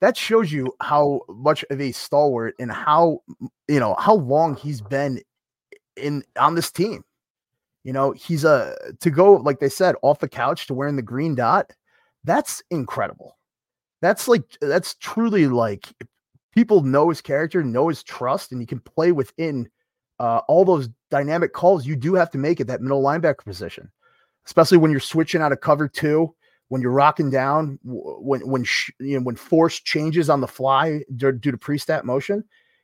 Speaker 3: That shows you how much of a stalwart and how you know how long he's been in on this team. You know, he's a to go like they said off the couch to wearing the green dot. That's incredible. That's like that's truly like people know his character, know his trust, and he can play within uh, all those dynamic calls you do have to make at that middle linebacker position, especially when you're switching out of cover two, when you're rocking down, when when sh- you know when force changes on the fly due, due to pre-snap motion,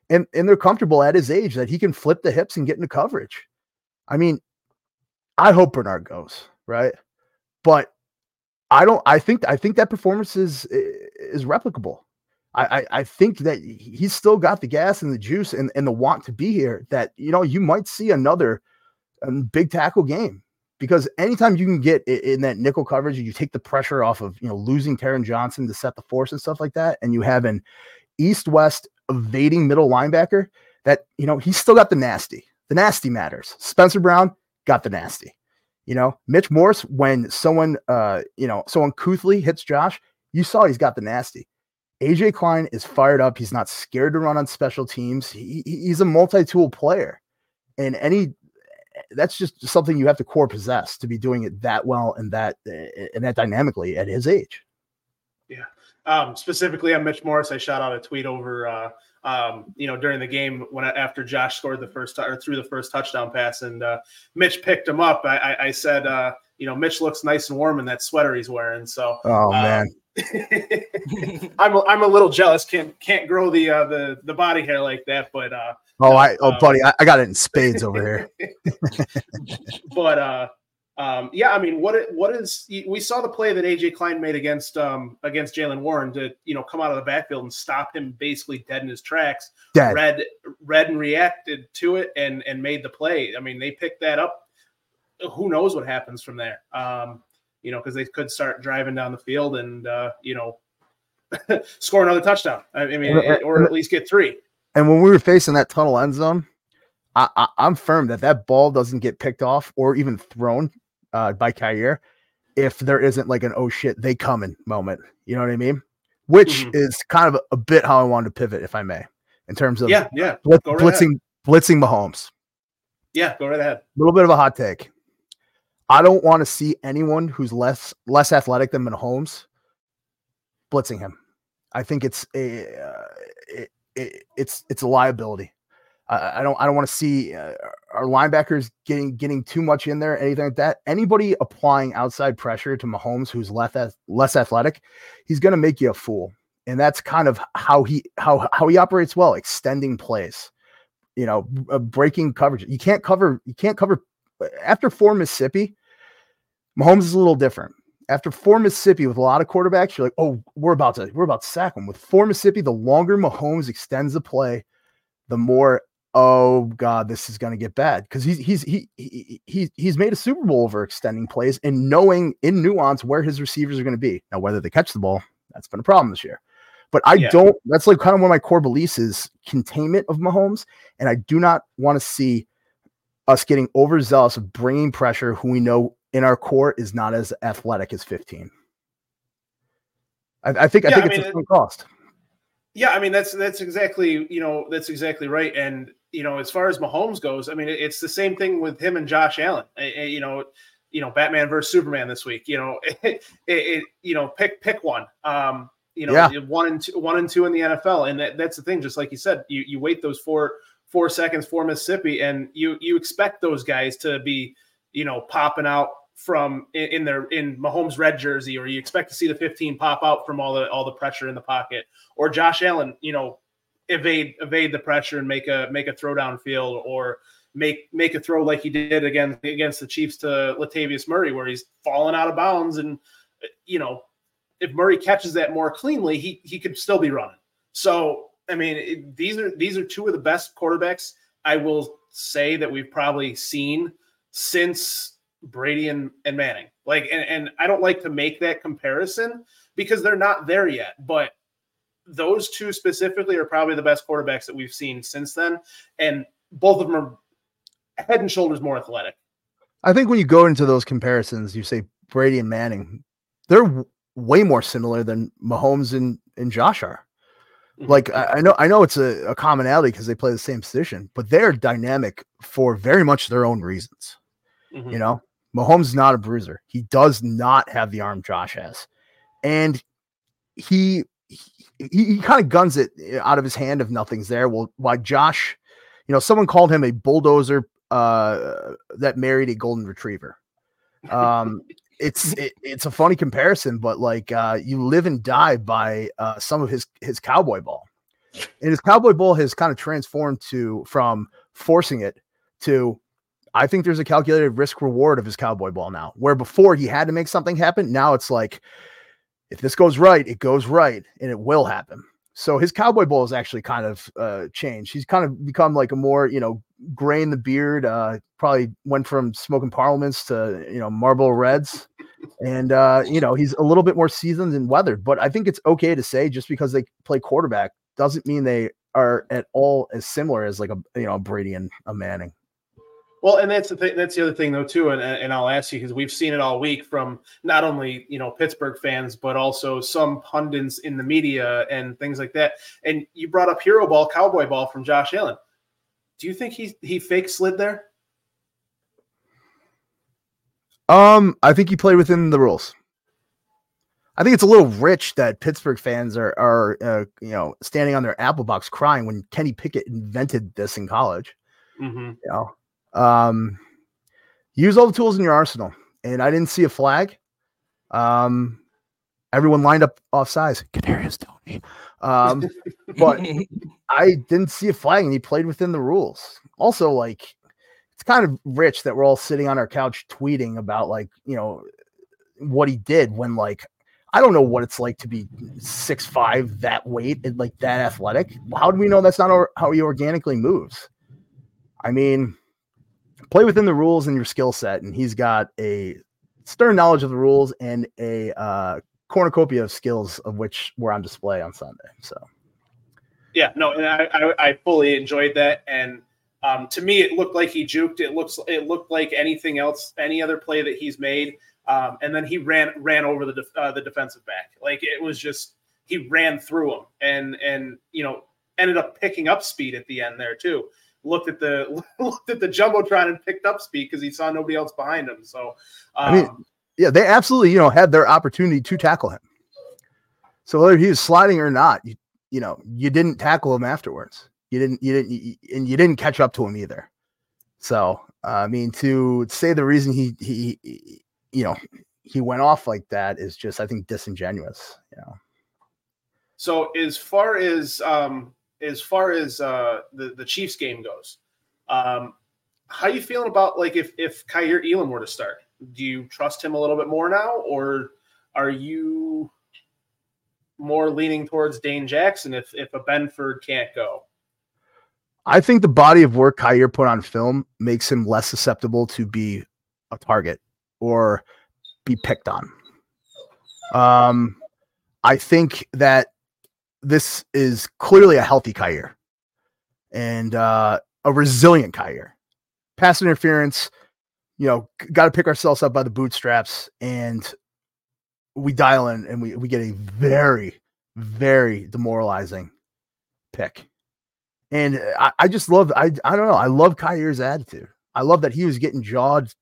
Speaker 3: and and they're comfortable at his age that he can flip the hips and get into coverage. I mean, I hope Bernard goes right, but I don't. I think I think that performance is is replicable. I, I, I think that he's still got the gas and the juice and, and the want to be here. That you know you might see another um, big tackle game because anytime you can get in, that nickel coverage, you take the pressure off of you know losing Taron Johnson to set the force and stuff like that, and you have an east west evading middle linebacker that you know he's still got the nasty. The nasty matters. Spencer Brown got the nasty. You know, Mitch Morse, when someone, uh, you know, someone couthly hits Josh, you saw he's got the nasty. AJ Klein is fired up. He's not scared to run on special teams. He, he's a multi-tool player, and any that's just something you have to core possess to be doing it that well and that and that dynamically at his age.
Speaker 1: Yeah. Um, specifically on Mitch Morse, I shot out a tweet over uh, um, you know, during the game when I, after Josh scored the first or threw the first touchdown pass, and uh, Mitch picked him up. I, I, I said, uh, you know, Mitch looks nice and warm in that sweater he's wearing. So,
Speaker 3: oh um, man,
Speaker 1: I'm a, I'm a little jealous. Can't can't grow the uh, the the body hair like that, but uh,
Speaker 3: oh, I oh, um, buddy, I, I got it in spades over here.
Speaker 1: but uh, um, yeah, I mean, what what is we saw the play that AJ Klein made against um, against Jaylen Warren to you know come out of the backfield and stop him basically dead in his tracks.
Speaker 3: Dead.
Speaker 1: Read read and reacted to it and and made the play. I mean, they picked that up. Who knows what happens from there? Um, you know, because they could start driving down the field and uh, you know score another touchdown. I mean, or at least get three.
Speaker 3: And when we were facing that tunnel end zone, I, am firm that that ball doesn't get picked off or even thrown uh, by Kaiir if there isn't like an oh shit they coming moment. You know what I mean? Which mm-hmm. is kind of a, a, bit how I wanted to pivot, if I may, in terms of
Speaker 1: yeah, yeah,
Speaker 3: right blitzing ahead. blitzing Mahomes.
Speaker 1: Yeah, go right ahead. A
Speaker 3: little bit of a hot take. I don't want to see anyone who's less less athletic than Mahomes blitzing him. I think it's a uh, it, it, it's it's a liability. I, I don't I don't want to see uh, our linebackers getting getting too much in there, anything like that. Anybody applying outside pressure to Mahomes, who's less less athletic, he's going to make you a fool, and that's kind of how he how how he operates well, extending plays. You know, uh, breaking coverage. You can't cover. You can't cover after four Mississippi. Mahomes is a little different. After four Mississippi with a lot of quarterbacks, you're like, oh, we're about to we're about to sack him. With four Mississippi, the longer Mahomes extends the play, the more oh god, this is going to get bad because he's he's he, he he he's made a Super Bowl over extending plays and knowing in nuance where his receivers are going to be. Now, whether they catch the ball, that's been a problem this year. But I yeah. don't. That's like kind of one of my core beliefs is containment of Mahomes, and I do not want to see us getting overzealous of bringing pressure who we know in our core is not as athletic as 15. I, I think yeah, I think I it's mean, a cost.
Speaker 1: Yeah, I mean that's that's exactly you know that's exactly right. And you know as far as Mahomes goes, I mean it's the same thing with him and Josh Allen. you know, you know Batman versus Superman this week. You know, it, it, you know pick pick one. Um, you know, yeah. one and two, one and two in the NFL, and that, that's the thing. Just like you said, you you wait those four four seconds for Mississippi, and you you expect those guys to be you know popping out from in, their in Mahomes red jersey, or you expect to see the 15 pop out from all the all the pressure in the pocket, or Josh Allen, you know, evade evade the pressure and make a make a throw down field, or make make a throw like he did again against the Chiefs to Latavius Murray, where he's falling out of bounds, and you know, if Murray catches that more cleanly, he he could still be running. So I mean, it, these are these are two of the best quarterbacks I will say that we've probably seen since Brady and, and Manning. Like, and, and I don't like to make that comparison because they're not there yet. But those two specifically are probably the best quarterbacks that we've seen since then. And both of them are head and shoulders more athletic.
Speaker 3: I think when you go into those comparisons, you say Brady and Manning, they're w- way more similar than Mahomes and, and Josh are. Mm-hmm. Like I, I, know, I know it's a, a commonality because they play the same position, but they're dynamic for very much their own reasons. Mm-hmm. You know, Mahomes is not a bruiser. He does not have the arm Josh has. And he he, he kind of guns it out of his hand if nothing's there. Well, why Josh, you know, someone called him a bulldozer uh, that married a golden retriever. Um, it's it, it's a funny comparison, but like uh, you live and die by uh, some of his his cowboy ball, and his cowboy ball has kind of transformed to from forcing it to I think there's a calculated risk reward of his cowboy ball now, where before he had to make something happen. Now it's like, if this goes right, it goes right and it will happen. So his cowboy ball has actually kind of uh, changed. He's kind of become like a more, you know, gray in the beard. Uh, probably went from smoking parliaments to, you know, Marlboro Reds. And, uh, you know, he's a little bit more seasoned and weathered. But I think it's okay to say just because they play quarterback doesn't mean they are at all as similar as like a, you know, a Brady and a Manning.
Speaker 1: Well, and that's the thing. That's the other thing, though, too. And and I'll ask you because we've seen it all week from not only you know Pittsburgh fans, but also some pundits in the media and things like that. And you brought up hero ball, cowboy ball from Josh Allen. Do you think he he fake slid there?
Speaker 3: Um, I think he played within the rules. I think it's a little rich that Pittsburgh fans are are uh, you know standing on their apple box crying when Kenny Pickett invented this in college. Mm-hmm. You know, um, use all the tools in your arsenal. And I didn't see a flag. Um, everyone lined up off sides. Kadarius Toney. Um, but I didn't see a flag, and he played within the rules. Also, like it's kind of rich that we're all sitting on our couch tweeting about like you know what he did when like I don't know what it's like to be six five that weight and like that athletic. How do we know that's not how he organically moves? I mean, play within the rules and your skill set. And he's got a stern knowledge of the rules and a uh, cornucopia of skills of which were on display on Sunday. So,
Speaker 1: yeah, no, and I, I, I fully enjoyed that. And um, to me, it looked like he juked. It looks, it looked like anything else, any other play that he's made. Um, and then he ran ran over the def, uh, the defensive back. Like it was just he ran through him and and you know ended up picking up speed at the end there too looked at the looked at the jumbotron and picked up speed because he saw nobody else behind him. So, um,
Speaker 3: I mean, yeah, they absolutely you know had their opportunity to tackle him. So whether he was sliding or not, you you know you didn't tackle him afterwards. You didn't you didn't you, and you didn't catch up to him either. So uh, I mean, to say the reason he he, he you know he went off like that is just I think disingenuous. You know.
Speaker 1: So as far as um, as far as uh, the the Chiefs game goes, um, how you feeling about like if if Kaiir Elam were to start? Do you trust him a little bit more now, or are you more leaning towards Dane Jackson if if a Benford can't go?
Speaker 3: I think the body of work Kaiir put on film makes him less susceptible to be a target or be picked on. Um, I think that this is clearly a healthy Kaiir and uh, a resilient Kaiir. Pass interference, you know, got to pick ourselves up by the bootstraps, and we dial in and we, we get a very, very demoralizing pick. And I, I just love, I, I don't know, I love Kaiir's attitude. I love that he was getting jawed,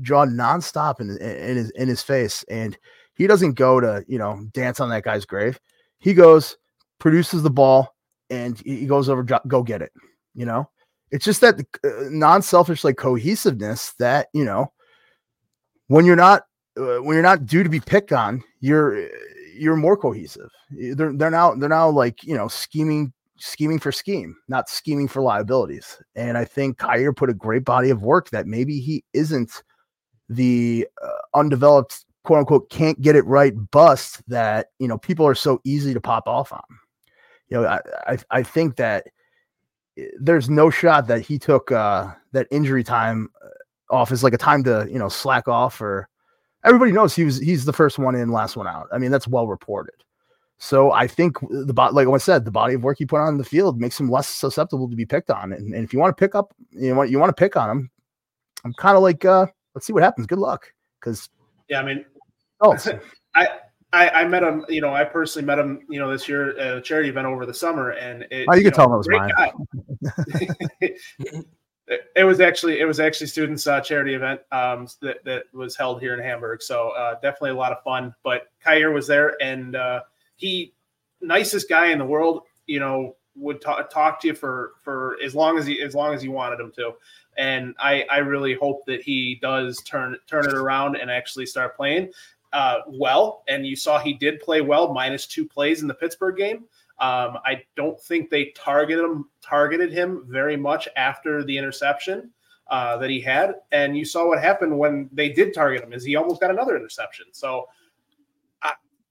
Speaker 3: jawed nonstop in, in his in his face, and he doesn't go to you know dance on that guy's grave. He goes, produces the ball, and he goes over, go get it. You know, it's just that uh, non-selfish like cohesiveness that you know when you're not uh, when you're not due to be picked on, you're you're more cohesive. They're they're now they're now like you know scheming scheming for scheme, not scheming for liabilities. And I think Kaiir put a great body of work that maybe he isn't the uh, undeveloped quote unquote can't get it right bust that you know people are so easy to pop off on. You know, I I, I think that eh, there's no shot that he took uh, that injury time uh, off as like a time to you know slack off or everybody knows he was he's the first one in, last one out. I mean that's well reported. So I think the bot, like I said, the body of work he put on the field makes him less susceptible to be picked on. And, and if you want to pick up, you know, you want to pick on him, I'm kind of like, uh, let's see what happens. Good luck, because
Speaker 1: yeah, I mean,
Speaker 3: oh,
Speaker 1: I, I I met him. You know, I personally met him. You know, this year at a charity event over the summer, and it,
Speaker 3: oh, you,
Speaker 1: you
Speaker 3: can know, tell him
Speaker 1: it was mine. it was actually it was actually students uh, charity event um, that that was held here in Hamburg. So uh, definitely a lot of fun. But Kaiir was there, and uh, he nicest guy in the world. You know, would talk, talk to you for for as long as he as long as you wanted him to. And I I really hope that he does turn turn it around and actually start playing uh, well. And you saw he did play well, minus two plays in the Pittsburgh game. Um, I don't think they targeted him targeted him very much after the interception uh, that he had, and you saw what happened when they did target him. Is he almost got another interception? So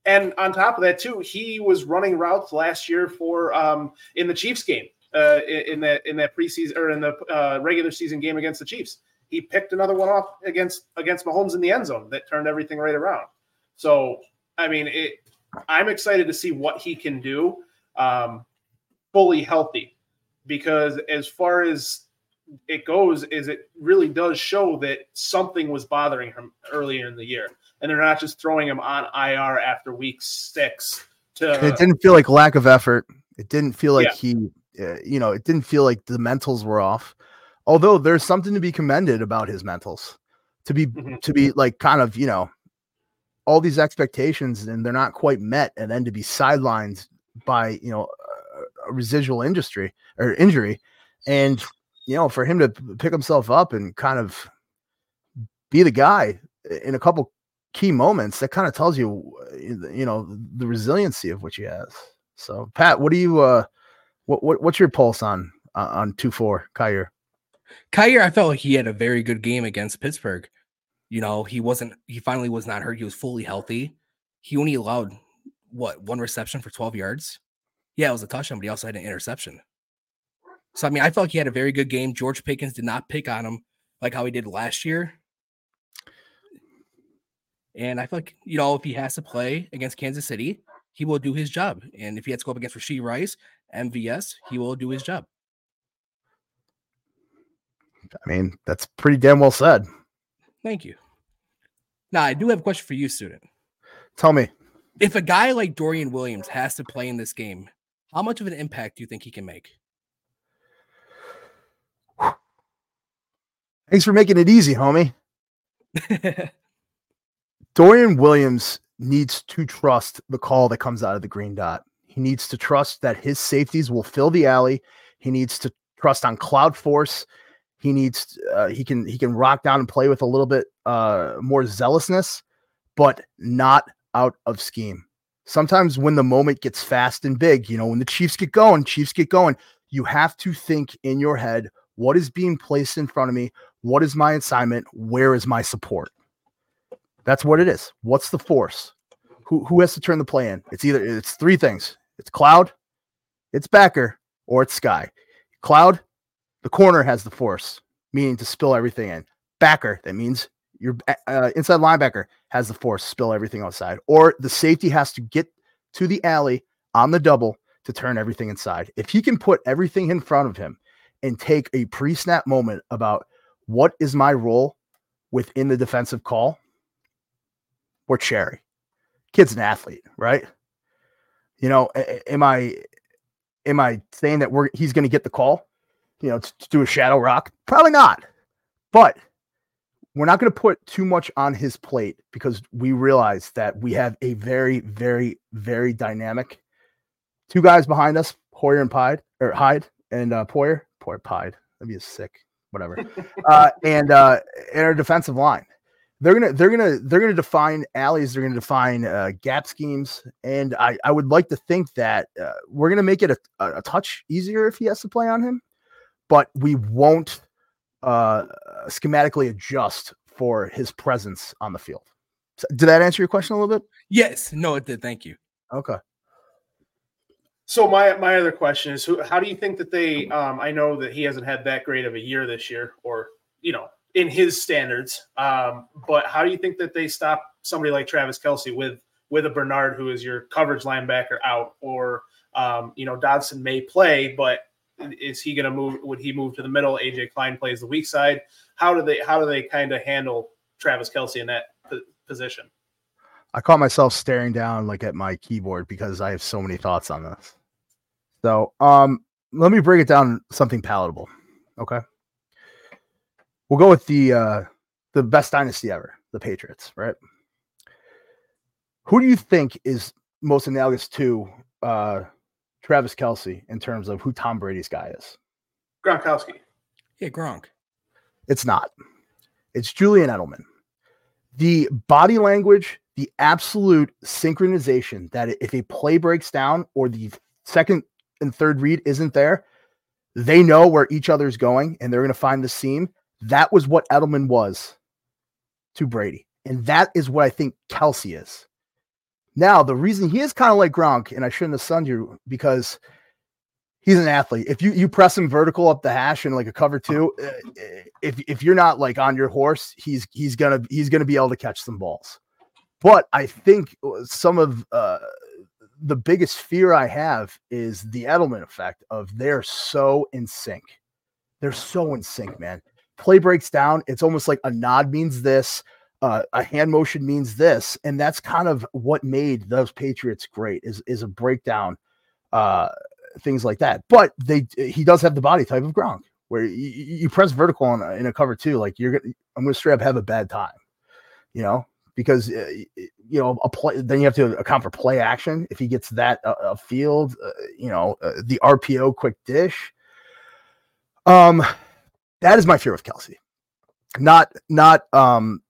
Speaker 1: and on top of that, too, he was running routes last year for um, in the Chiefs game, uh, in that in that preseason or in the uh, regular season game against the Chiefs. He picked another one off against against Mahomes in the end zone that turned everything right around. So, I mean, it, I'm excited to see what he can do, um, fully healthy, because as far as it goes, is it really does show that something was bothering him earlier in the year and they're not just throwing him on IR after week six. To
Speaker 3: it didn't feel like lack of effort. It didn't feel like yeah. he, uh, you know, it didn't feel like the mentals were off. Although there's something to be commended about his mentals, to be mm-hmm. to be like kind of you know, all these expectations and they're not quite met, and then to be sidelined by you know a residual industry or injury, and you know for him to pick himself up and kind of be the guy in a couple key moments, that kind of tells you, uh, you know, the resiliency of which he has. So, Pat, what do you, uh, what, what what's your pulse on uh, on two four Kaiir,
Speaker 2: I felt like he had a very good game against Pittsburgh. You know, he wasn't. He finally was not hurt. He was fully healthy. He only allowed what one reception for twelve yards. Yeah, it was a touchdown, but he also had an interception. So I mean, I felt like he had a very good game. George Pickens did not pick on him like how he did last year. And I feel like, you know, if he has to play against Kansas City, he will do his job. And if he has to go up against Rashee Rice, MVS, he will do his job.
Speaker 3: I mean, that's pretty damn well said.
Speaker 2: Thank you. Now, I do have a question for you, student.
Speaker 3: Tell me.
Speaker 2: If a guy like Dorian Williams has to play in this game, how much of an impact do you think he can make?
Speaker 3: Thanks for making it easy, homie. Dorian Williams needs to trust the call that comes out of the green dot. He needs to trust that his safeties will fill the alley. He needs to trust on cloud force. He needs uh, he can he can rock down and play with a little bit uh, more zealousness, but not out of scheme. Sometimes when the moment gets fast and big, you know, when the Chiefs get going, Chiefs get going, you have to think in your head, what is being placed in front of me? What is my assignment? Where is my support? That's what it is. What's the force? Who who has to turn the play in? It's either it's three things. It's cloud, it's backer, or it's sky. Cloud, the corner has the force, meaning to spill everything in. Backer, that means your uh, inside linebacker has the force, spill everything outside. Or the safety has to get to the alley on the double to turn everything inside. If he can put everything in front of him and take a pre snap moment about what is my role within the defensive call, we're cherry. Kid's an athlete, right? You know, am I am I saying that we're he's going to get the call? You know, to, to do a shadow rock? Probably not. But we're not going to put too much on his plate because we realize that we have a very, very, very dynamic two guys behind us, Hoyer and Pied or Hyde and uh, Poyer, Poyer Pied. That'd be a sick, whatever. uh, and uh, and our defensive line they're gonna they're gonna they're gonna define alleys they're gonna define uh, gap schemes and i i would like to think that uh, we're gonna make it a, a, touch easier if he has to play on him but we won't uh schematically adjust for his presence on the field. So, did that answer your question a little bit?
Speaker 2: Yes. No it did. Thank you.
Speaker 3: Okay.
Speaker 1: So my my other question is who how do you think that they um i know that he hasn't had that great of a year this year or you know in his standards. Um, but how do you think that they stop somebody like Travis Kelce with with a Bernard who is your coverage linebacker out, or um, you know Dodson may play, but is he going to move? Would he move to the middle? AJ Klein plays the weak side. How do they how do they kind of handle Travis Kelce in that p- position?
Speaker 3: I caught myself staring down like at my keyboard because I have so many thoughts on this. So, um, let me break it down something palatable. Okay. We'll go with the uh, the best dynasty ever, the Patriots, right? Who do you think is most analogous to uh, Travis Kelce in terms of who Tom Brady's guy is?
Speaker 1: Gronkowski.
Speaker 2: Yeah, Gronk.
Speaker 3: It's not. It's Julian Edelman. The body language, the absolute synchronization that if a play breaks down or the second and third read isn't there, they know where each other's going and they're going to find the seam. That was what Edelman was to Brady. And that is what I think Kelce is. Now, the reason he is kind of like Gronk, and I shouldn't have sunned you because he's an athlete. If you you press him vertical up the hash in like a cover two, uh, if if you're not like on your horse, he's he's gonna he's gonna be able to catch some balls. But I think uh, some of uh, the biggest fear I have is the Edelman effect of they're so in sync. They're so in sync, man play breaks down, it's almost like a nod means this, uh, a hand motion means this, and that's kind of what made those Patriots great is is a breakdown, uh, things like that. But they he does have the body type of Gronk, where you, you press vertical in a, in a cover two, like you're gonna I'm gonna straight up have a bad time, you know, because uh, you know a play then you have to account for play action if he gets that uh, a field, uh, you know, uh, the RPO quick dish. Um, that is my fear with Kelce. Not not um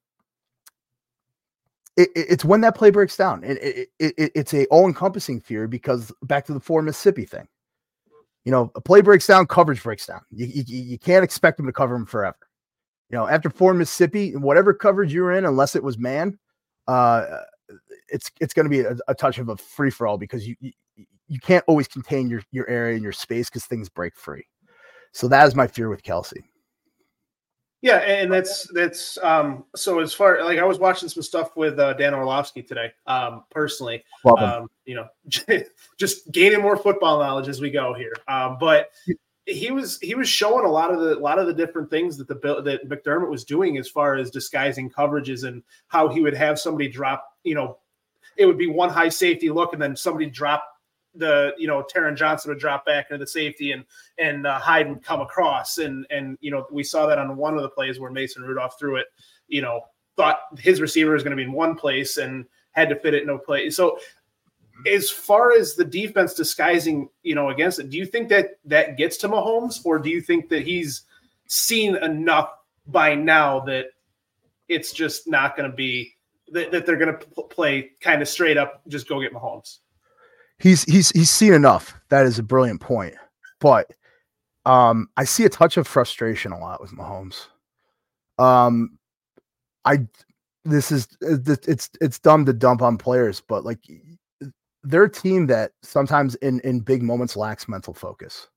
Speaker 3: it, it, it's when that play breaks down. It, it, it's a all encompassing fear because back to the four Mississippi thing. You know, a play breaks down, coverage breaks down. You, you, you can't expect them to cover them forever. You know, after four Mississippi, whatever coverage you're in, unless it was man, uh, it's it's going to be a, a, touch of a free for all because you, you you can't always contain your your area and your space because things break free. So that is my fear with Kelce.
Speaker 1: Yeah, and that's that's um so as far like I was watching some stuff with uh, Dan Orlovsky today, um, personally. Um, you know, just gaining more football knowledge as we go here. Um, but he was he was showing a lot of the a lot of the different things that the that McDermott was doing as far as disguising coverages and how he would have somebody drop, you know, it would be one high safety look and then somebody drop the you know Taron Johnson would drop back into the safety and and uh, Hyde would come across and and you know we saw that on one of the plays where Mason Rudolph threw it, you know thought his receiver was going to be in one place and had to fit it no place. So as far as the defense disguising, you know, against it, do you think that that gets to Mahomes, or do you think that he's seen enough by now that it's just not going to be that, that they're going to play kind of straight up, just go get Mahomes?
Speaker 3: He's he's he's seen enough. That is a brilliant point, but um, I see a touch of frustration a lot with Mahomes. Um, I this is it's it's dumb to dump on players, but like they're a team that sometimes in in big moments lacks mental focus.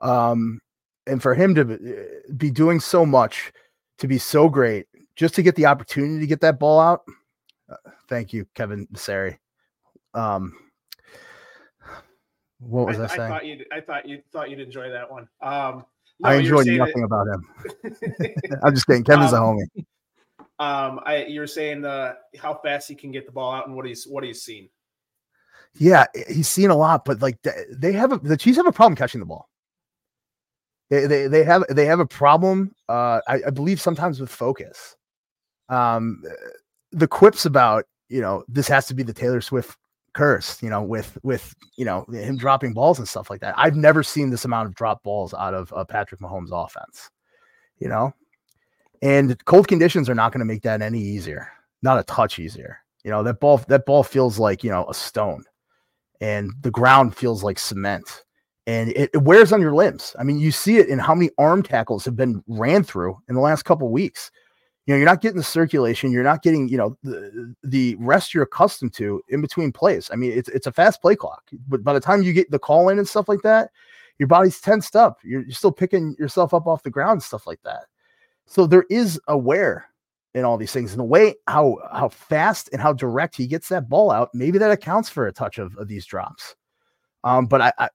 Speaker 3: Um, and for him to be doing so much, to be so great, just to get the opportunity to get that ball out. Uh, thank you, Kevin Sari. Um, what was I, I saying?
Speaker 1: I thought you I thought you thought you'd enjoy that one. Um,
Speaker 3: no, I enjoyed nothing that... about him. I'm just kidding. Kevin's um, a homie.
Speaker 1: Um, I you're saying uh, how fast he can get the ball out and what he's what he's seen.
Speaker 3: Yeah, he's seen a lot, but like they have a, the Chiefs have a problem catching the ball. They, they, they have they have a problem. Uh, I, I believe sometimes with focus. Um, the quips about you know this has to be the Taylor Swift curse. You know, with with you know him dropping balls and stuff like that. I've never seen this amount of drop balls out of uh, Patrick Mahomes' offense. You know, and cold conditions are not going to make that any easier. Not a touch easier. You know that ball that ball feels like you know a stone and the ground feels like cement and it, it, wears on your limbs. I mean, you see it in how many arm tackles have been ran through in the last couple weeks. You know, you're not getting the circulation, you're not getting, you know, the, the rest you're accustomed to in between plays. I mean, it's it's a fast play clock, but by the time you get the call in and stuff like that, your body's tensed up. You're, you're still picking yourself up off the ground stuff like that. So there is a wear in all these things. And the way how how fast and how direct he gets that ball out, maybe that accounts for a touch of, of these drops. Um, but I, I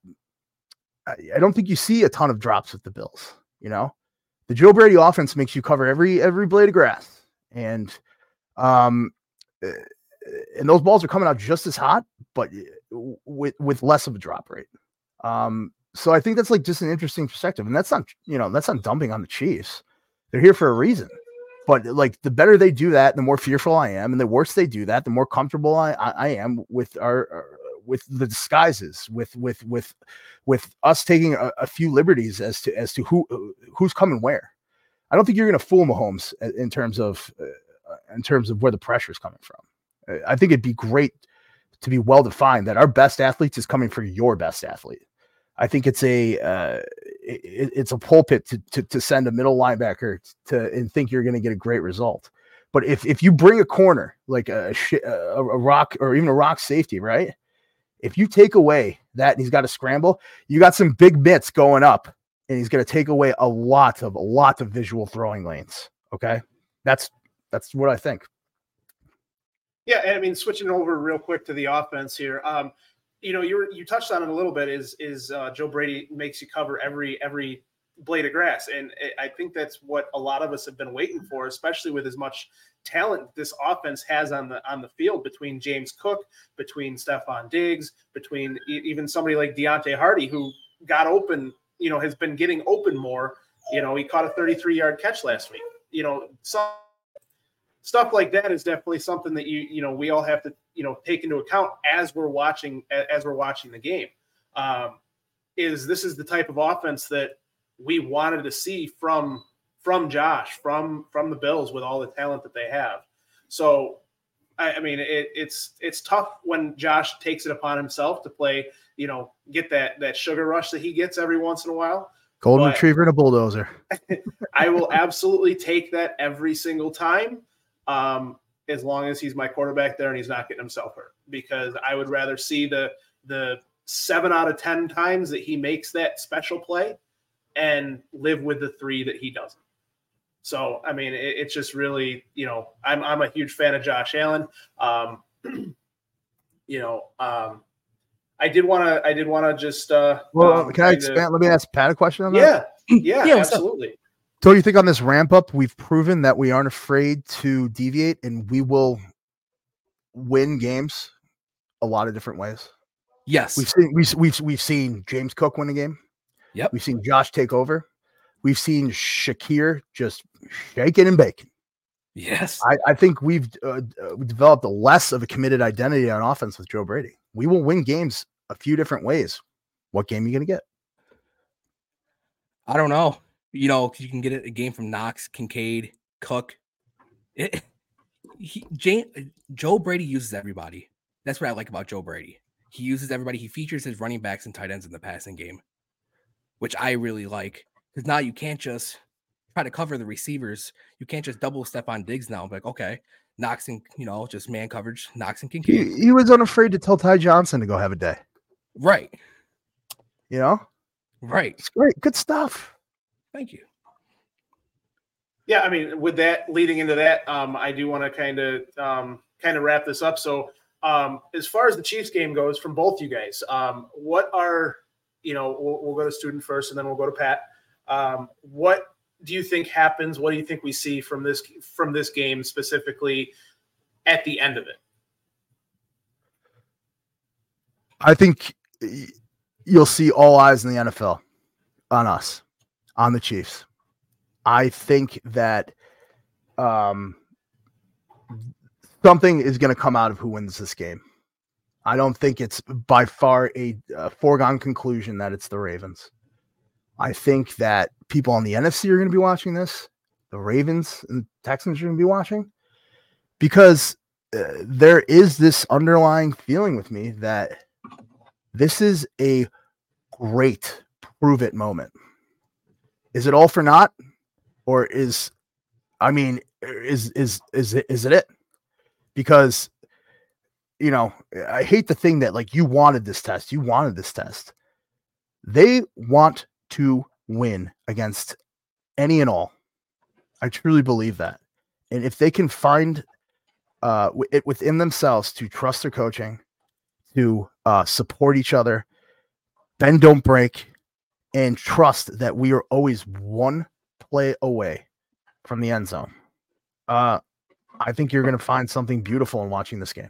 Speaker 3: I don't think you see a ton of drops with the Bills. You know, the Joe Brady offense makes you cover every every blade of grass, and um, eh, and those balls are coming out just as hot, but eh, with with less of a drop rate. Um, so I think that's like just an interesting perspective, and that's not you know that's not dumping on the Chiefs. They're here for a reason. But like the better they do that, the more fearful I am, and the worse they do that, the more comfortable I, I, I am with our, our, with the disguises, with with with with us taking a, a, few liberties as to as to who who's coming where. I don't think you're going to fool Mahomes in terms of uh, in terms of where the pressure is coming from. I think it'd be great to be well defined that our best athletes is coming for your best athlete. I think it's a uh, it, it's a pulpit to, to, to send a middle linebacker to and think you're going to get a great result. But if if you bring a corner like a, a, a rock or even a rock safety, right? If you take away that and he's got to scramble, you got some big bits going up, and he's going to take away a lot of a lot of visual throwing lanes. Okay, that's that's what I think.
Speaker 1: Yeah, I mean, switching over real quick to the offense here. Um, you know, you you touched on it a little bit. Is is uh, Joe Brady makes you cover every every blade of grass, and I think that's what a lot of us have been waiting for, especially with as much talent this offense has on the on the field between James Cook, between Stefon Diggs, between even somebody like Deonte Harty who got open. You know, has been getting open more. You know, he caught a 33 yard catch last week. You know, some stuff like that is definitely something that you you know we all have to you know take into account as we're watching as we're watching the game. Um, is this is the type of offense that we wanted to see from from Josh from from the Bills with all the talent that they have. So I, I mean it, it's it's tough when Josh takes it upon himself to play you know get that that sugar rush that he gets every once in a while.
Speaker 3: Golden but retriever and a bulldozer.
Speaker 1: I will absolutely take that every single time um, as long as he's my quarterback there and he's not getting himself hurt. Because I would rather see the the seven out of ten times that he makes that special play and live with the three that he doesn't. So I mean, it, it's just really, you know, I'm I'm a huge fan of Josh Allen. Um, you know, um, I did want to I did want to just uh,
Speaker 3: well, um, can I expand? Let me ask Pat a question on
Speaker 1: that. Yeah, yeah, yeah absolutely.
Speaker 3: So you think on this ramp up, we've proven that we aren't afraid to deviate and we will win games a lot of different ways?
Speaker 2: Yes.
Speaker 3: We've seen we've we've we've seen James Cook win a game.
Speaker 2: Yep.
Speaker 3: We've seen Josh take over. We've seen Shakir just shaking and baking.
Speaker 2: yes.
Speaker 3: I, I think we've uh, uh, developed a less of a committed identity on offense with Joe Brady. We will win games a few different ways. What game are you going to get?
Speaker 2: I don't know. You know, you can get a game from Knox, Kincaid, Cook. It, he, Jane, Joe Brady uses everybody. That's what I like about Joe Brady. He uses everybody. He features his running backs and tight ends in the passing game, which I really like. Because now you can't just try to cover the receivers. You can't just double step on Diggs now. Like, okay, Knox and you know, just man coverage, Knox and Kincaid.
Speaker 3: He, he was unafraid to tell Ty Johnson to go have a day.
Speaker 2: Right,
Speaker 3: You know,
Speaker 2: right.
Speaker 3: it's great, good stuff.
Speaker 2: Thank you.
Speaker 1: Yeah, I mean, with that leading into that, um, I do want to kind of um, kind of wrap this up. So, um, as far as the Chiefs game goes, from both you guys, um, what are you know? We'll, we'll go to student first, and then we'll go to Pat. Um, what do you think happens? What do you think we see from this from this game specifically at the end of it?
Speaker 3: I think you'll see all eyes in the NFL on us, on the Chiefs. I think that um, something is going to come out of who wins this game. I don't think it's by far a, a foregone conclusion that it's the Ravens. I think that people on the NFC are going to be watching this. The Ravens and Texans are going to be watching because uh, there is this underlying feeling with me that this is a great prove it moment. Is it all for naught? Or is I mean, is is is it is it it? Because you know, I hate the thing that like you wanted this test, you wanted this test. They want to win against any and all. I truly believe that. And if they can find uh it within themselves to trust their coaching, to uh, support each other, bend don't break, and trust that we are always one play away from the end zone. Uh, I think you're going to find something beautiful in watching this game.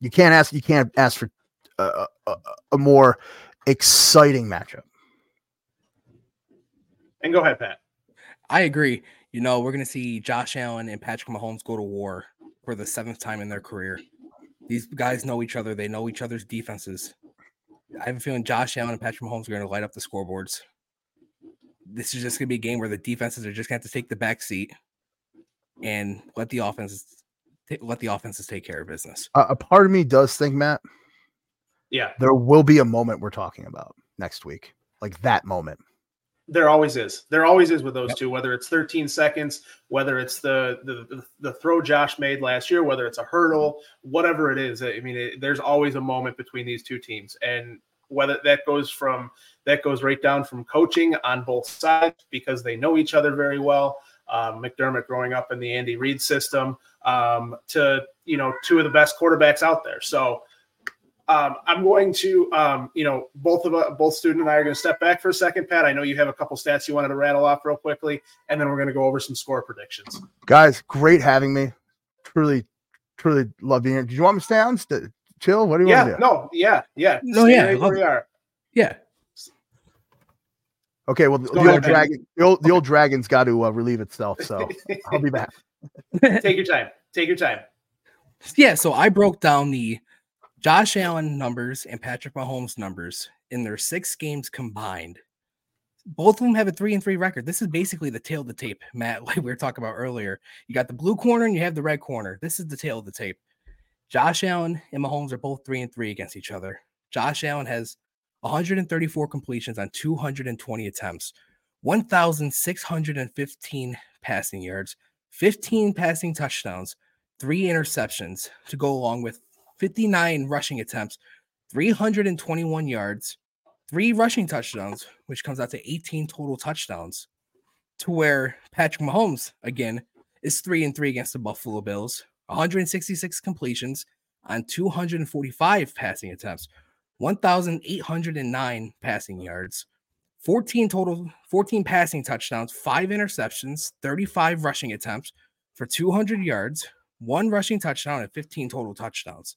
Speaker 3: You can't ask. You can't ask for a, a, a more exciting matchup.
Speaker 1: And go ahead, Pat.
Speaker 2: I agree. You know, we're going to see Josh Allen and Patrick Mahomes go to war for the seventh time in their career. These guys know each other. They know each other's defenses. I have a feeling Josh Allen and Patrick Mahomes are going to light up the scoreboards. This is just going to be a game where the defenses are just going to have to take the back seat and let the offenses ta- let the offenses take care of business.
Speaker 3: A, a part of me does think, Matt,
Speaker 1: Yeah,
Speaker 3: there will be a moment we're talking about next week, like that moment.
Speaker 1: There always is. There always is with those
Speaker 2: Yep.
Speaker 1: two. Whether it's 13 seconds, whether it's the, the the throw Josh made last year, whether it's a hurdle, whatever it is. I mean, it, there's always a moment between these two teams, and whether that goes from that goes right down from coaching on both sides because they know each other very well. Um, McDermott growing up in the Andy Reid system um, to you know two of the best quarterbacks out there. So um, I'm going to, um, you know, both of us, both student and I are going to step back for a second. Pat, I know you have a couple stats you wanted to rattle off real quickly, and then we're going to go over some score predictions.
Speaker 3: Guys, great having me. Truly, truly love being here. Did you want me to stay on? St- chill? What do you want
Speaker 1: Yeah,
Speaker 3: to do?
Speaker 1: no, yeah, yeah,
Speaker 2: No,
Speaker 1: Stay
Speaker 2: yeah,
Speaker 1: right where we are.
Speaker 2: Yeah.
Speaker 3: Okay, well, the, the
Speaker 1: ahead,
Speaker 3: old dragon, the old, the old dragon's got to uh, relieve itself. So I'll be back.
Speaker 1: Take your time. Take your time.
Speaker 2: Yeah, so I broke down the Josh Allen numbers and Patrick Mahomes numbers in their six games combined. Both of them have a three and three record. This is basically the tail of the tape, Matt, like we were talking about earlier. You got the blue corner and you have the red corner. This is the tail of the tape. Josh Allen and Mahomes are both three and three against each other. Josh Allen has 134 completions on 220 attempts, 1,615 passing yards, 15 passing touchdowns, three interceptions to go along with 59 rushing attempts, 321 yards, three rushing touchdowns, which comes out to 18 total touchdowns. To where Patrick Mahomes, again, is three and three against the Buffalo Bills, 166 completions on 245 passing attempts, 1,809 passing yards, 14 total, 14 passing touchdowns, five interceptions, 35 rushing attempts for 200 yards, one rushing touchdown, and 15 total touchdowns.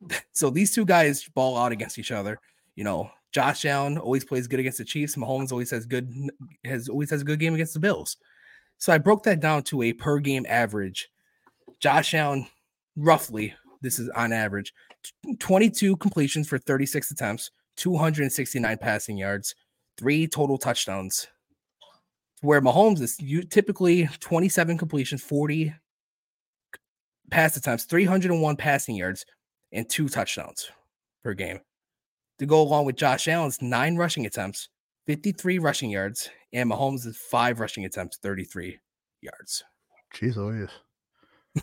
Speaker 2: so these two guys ball out against each other. You know, Josh Allen always plays good against the Chiefs. Mahomes always has good has always has a good game against the Bills. So I broke that down to a per game average. Josh Allen, roughly, this is on average, 22 completions for 36 attempts, 269 passing yards, three total touchdowns. Where Mahomes is you typically 27 completions, 40 pass attempts, 301 passing yards, and two touchdowns per game. To go along with Josh Allen's nine rushing attempts, 53 rushing yards, and Mahomes' five rushing attempts, 33 yards.
Speaker 3: Jeez, oh yes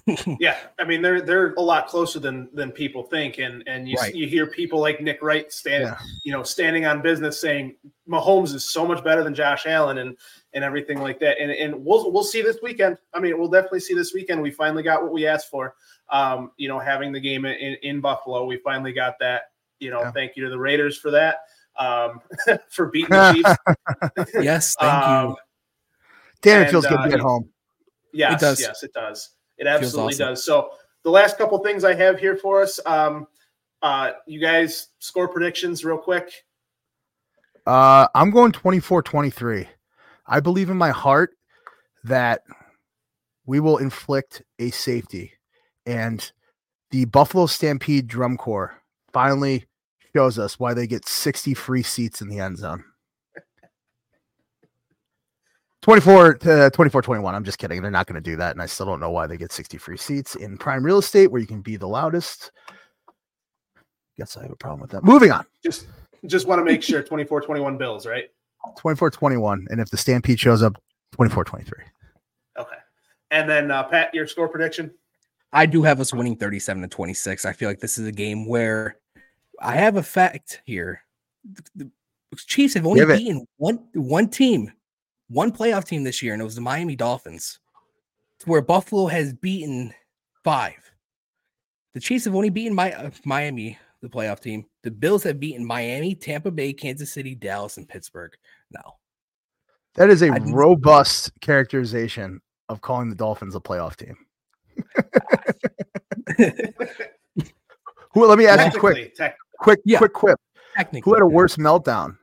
Speaker 1: yeah, I mean they're they're a lot closer than than people think, and and you right. you hear people like Nick Wright standing, yeah. you know, standing on business saying Mahomes is so much better than Josh Allen and and everything like that, and and we'll we'll see this weekend. I mean, we'll definitely see this weekend. We finally got what we asked for. Um, you know, having the game in in Buffalo, we finally got that. You know, yeah. thank you to the Raiders for that. Um, for beating the
Speaker 2: Chiefs. yes, thank um, you.
Speaker 3: Damn, it feels good to be at home.
Speaker 1: Yes, it does. yes, it does. It absolutely awesome. does. So the last couple things I have here for us, um, uh, you guys score predictions real quick.
Speaker 3: Uh, I'm going 24-23. I believe in my heart that we will inflict a safety, and the Buffalo Stampede Drum Corps finally shows us why they get 60 free seats in the end zone. 24 to 24 21. I'm just kidding. They're not going to do that. And I still don't know why they get 60 free seats in prime real estate where you can be the loudest. Guess I have a problem with that. Moving on.
Speaker 1: Just just want to make sure 24 21 bills, right?
Speaker 3: 24 21. And if the Stampede shows up, 24 23.
Speaker 1: Okay. And then, uh, Pat, your score prediction?
Speaker 2: I do have us winning 37 to 26. I feel like this is a game where I have a fact here. The Chiefs have only beaten one one team one playoff team this year, and it was the Miami Dolphins, where Buffalo has beaten five. The Chiefs have only beaten my, uh, Miami, the playoff team. The Bills have beaten Miami, Tampa Bay, Kansas City, Dallas, and Pittsburgh. Now,
Speaker 3: that is a I robust characterization of calling the Dolphins a playoff team. Who? Let me ask you quick, tech- quick, yeah, quick quip. Who had a worse meltdown,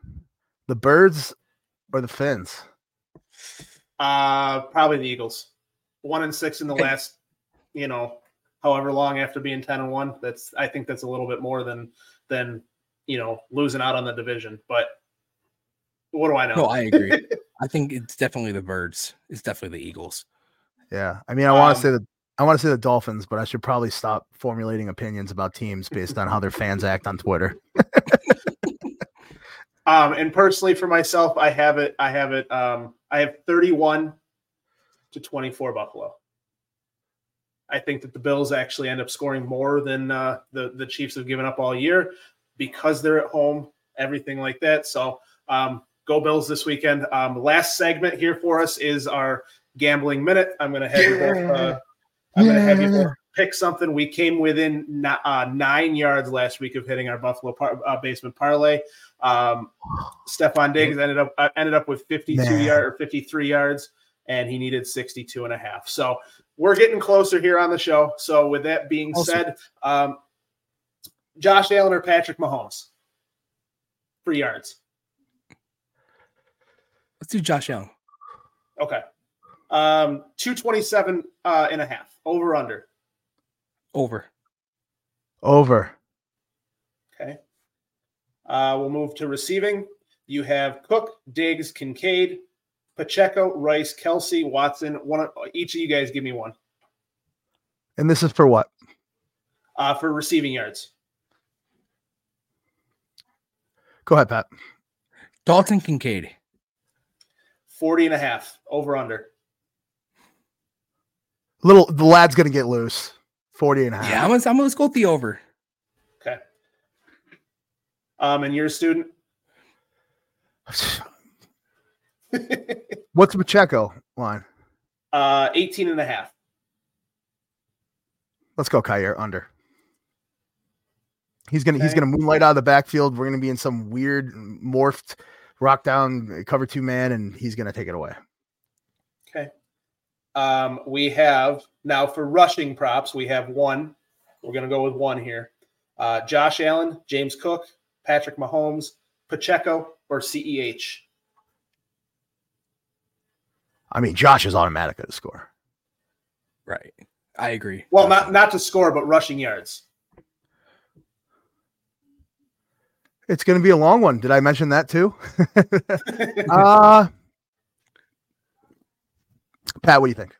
Speaker 3: the Birds or the Fins?
Speaker 1: Uh, probably the Eagles. One and six in the last, you know, however long after being ten and one. That's I think that's a little bit more than than you know losing out on the division. But what do I know?
Speaker 2: No, I agree. I think it's definitely the Birds. It's definitely the Eagles.
Speaker 3: Yeah, I mean, I want to um, say that I want to say the Dolphins, but I should probably stop formulating opinions about teams based on how their fans act on Twitter.
Speaker 1: Um, and personally, for myself, I have it. I have it. Um, I have 31 to 24 Buffalo. I think that the Bills actually end up scoring more than uh, the the Chiefs have given up all year because they're at home, everything like that. So um, go Bills this weekend. Um, last segment here for us is our gambling minute. I'm going to have you both. Uh, I'm going to have you both pick something. We came within uh, nine yards last week of hitting our Buffalo par- uh, basement parlay. Um, Stefon Diggs ended up uh, ended up with 52 Man. yard or 53 yards, and he needed 62 and a half. So we're getting closer here on the show. So with that being awesome. said, um, Josh Allen or Patrick Mahomes for yards.
Speaker 2: Let's do Josh Allen.
Speaker 1: Okay. Um, 227 uh, and a half over under.
Speaker 2: Over.
Speaker 3: Over.
Speaker 1: Okay. Uh, we'll move to receiving. You have Cook, Diggs, Kincaid, Pacheco, Rice, Kelce, Watson. One each of you guys give me one.
Speaker 3: And this is for what?
Speaker 1: Uh, for receiving yards.
Speaker 3: Go ahead, Pat.
Speaker 2: Dalton Kincaid.
Speaker 1: 40 and a half over under.
Speaker 3: Little the lad's gonna get loose. 40 and a half.
Speaker 2: Yeah, I'm gonna, I'm gonna let's go with the over.
Speaker 1: Okay. Um, and you're a student?
Speaker 3: What's the Pacheco line?
Speaker 1: Uh 18 and a half.
Speaker 3: Let's go, Kyer, under. He's gonna okay. he's gonna moonlight out of the backfield. We're gonna be in some weird morphed rock down cover two man, and he's gonna take it away.
Speaker 1: Okay. Um, we have now for rushing props, we have one. We're going to go with one here. Uh, Josh Allen, James Cook, Patrick Mahomes, Pacheco, or CEH?
Speaker 3: I mean, Josh is automatic to score.
Speaker 2: Right. I agree.
Speaker 1: Well, not not to score, but rushing yards.
Speaker 3: It's going to be a long one. Did I mention that too? uh Pat, what do you think?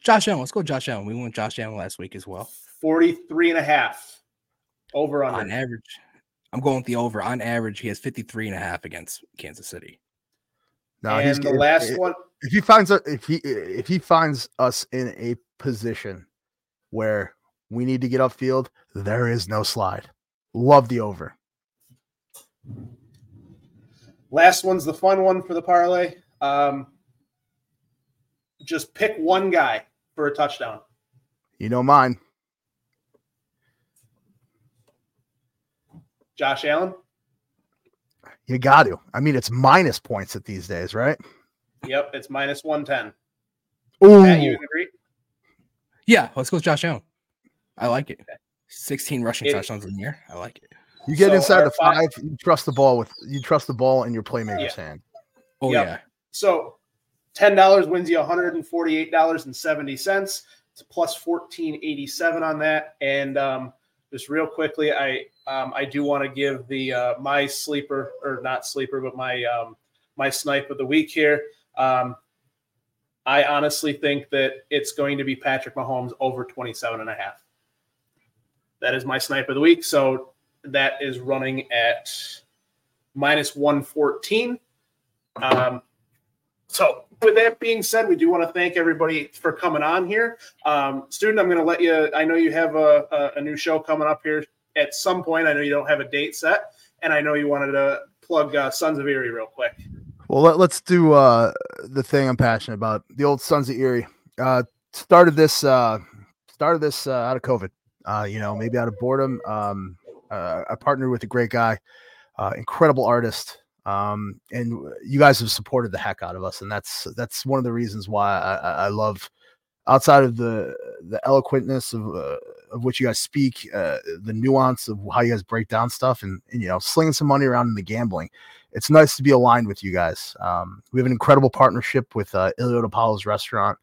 Speaker 2: Josh Allen. Let's go Josh Allen. We went Josh Allen last week as well.
Speaker 1: 43 and a half over
Speaker 2: on average. I'm going with the over. On average, he has 53 and a half against Kansas City.
Speaker 1: No, and he's the last
Speaker 3: if,
Speaker 1: one.
Speaker 3: If he finds a, if he if he finds us in a position where we need to get upfield, there is no slide. Love the over.
Speaker 1: Last one's the fun one for the parlay. Um, just pick one guy for a touchdown.
Speaker 3: You know mine.
Speaker 1: Josh Allen.
Speaker 3: You got to. I mean, it's minus points at these days, right?
Speaker 1: Yep, it's minus one ten.
Speaker 3: Ooh. Matt, you agree?
Speaker 2: Yeah, let's go with Josh Allen. I like it. 16 rushing it, touchdowns in the year. I like it.
Speaker 3: You get so inside the five, five, you trust the ball with you trust the ball in your playmaker's yeah. hand.
Speaker 2: Oh yep. yeah.
Speaker 1: So ten dollars wins you $148.70. It's plus 1487 on that. And um, just real quickly, I um, I do want to give the uh, my sleeper or not sleeper, but my um, my snipe of the week here. Um, I honestly think that it's going to be Patrick Mahomes over 27 and a half. That is my snipe of the week. So that is running at minus 114. Um, so, with that being said, we do want to thank everybody for coming on here. Um, student, I'm going to let you, I know you have a, a, a, new show coming up here at some point. I know you don't have a date set, and I know you wanted to plug uh, Sons of Erie real quick.
Speaker 3: Well, let, us do uh, the thing I'm passionate about the old Sons of Erie. Uh, started this, uh, started this uh, out of COVID, uh, you know, maybe out of boredom. Um, I partnered with a great guy, incredible artist, um, and you guys have supported the heck out of us, and that's that's one of the reasons why I, I love. Outside of the the eloquentness of uh, of what you guys speak, uh, the nuance of how you guys break down stuff, and, and, you know, slinging some money around in the gambling, it's nice to be aligned with you guys. Um, we have an incredible partnership with uh, Ilio DiPaolo's restaurant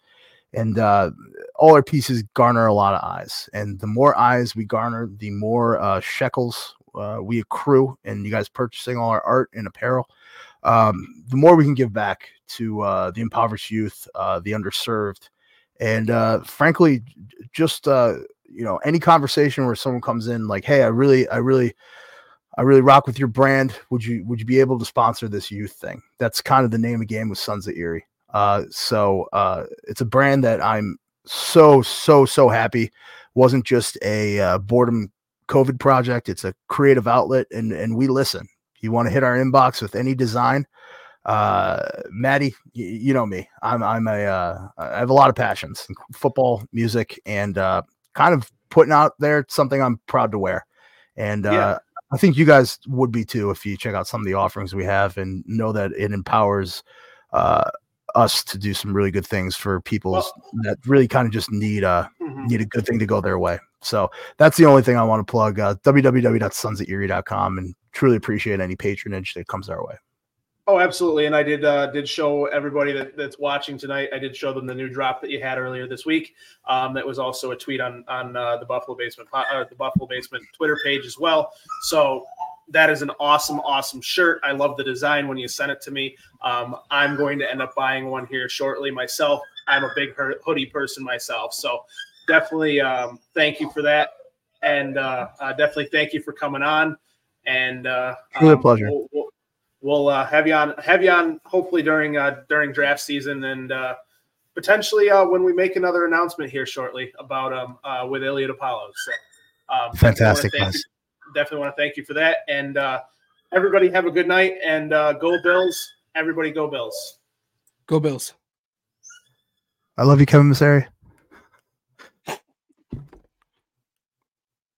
Speaker 3: and uh, all our pieces garner a lot of eyes and the more eyes we garner the more uh, shekels uh, we accrue and you guys purchasing all our art and apparel um, the more we can give back to uh, the impoverished youth uh, the underserved and uh, frankly just you know any conversation where someone comes in like hey i really i really I really rock with your brand. Would you would you be able to sponsor this youth thing? That's kind of the name of the game with Sons of Erie. Uh, so uh, it's a brand that I'm so so so happy wasn't just a uh, boredom COVID project. It's a creative outlet, and and we listen. You want to hit our inbox with any design, uh, Maddie? Y- you know me. I'm I'm a uh, I have a lot of passions: football, music, and uh, kind of putting out there something I'm proud to wear. And uh, yeah. I think you guys would be too if you check out some of the offerings we have and know that it empowers uh, us to do some really good things for people well, that really kind of just need a mm-hmm. need a good thing to go their way. So that's the only thing I want to plug. Uh, and truly appreciate any patronage that comes our way.
Speaker 1: Oh, absolutely. And I did uh, did show everybody that, that's watching tonight. I did show them the new drop that you had earlier this week. Um, that was also a tweet on on uh, the Buffalo Basement uh, the Buffalo Basement Twitter page as well. So that is an awesome, awesome shirt. I love the design when you sent it to me. Um, I'm going to end up buying one here shortly myself. I'm a big hoodie person myself. So definitely um, thank you for that. And uh, uh, definitely thank you for coming on. And uh,
Speaker 3: really a um, pleasure.
Speaker 1: We'll, we'll, we'll uh, have you on, have you on hopefully during uh, during draft season and uh, potentially uh, when we make another announcement here shortly about um uh, with Ilio DiPaolo. So
Speaker 3: um, fantastic,
Speaker 1: definitely want to thank you for that. And uh, everybody have a good night and uh, go Bills. Everybody go Bills.
Speaker 2: Go Bills.
Speaker 3: I love you, Kevin Masseri.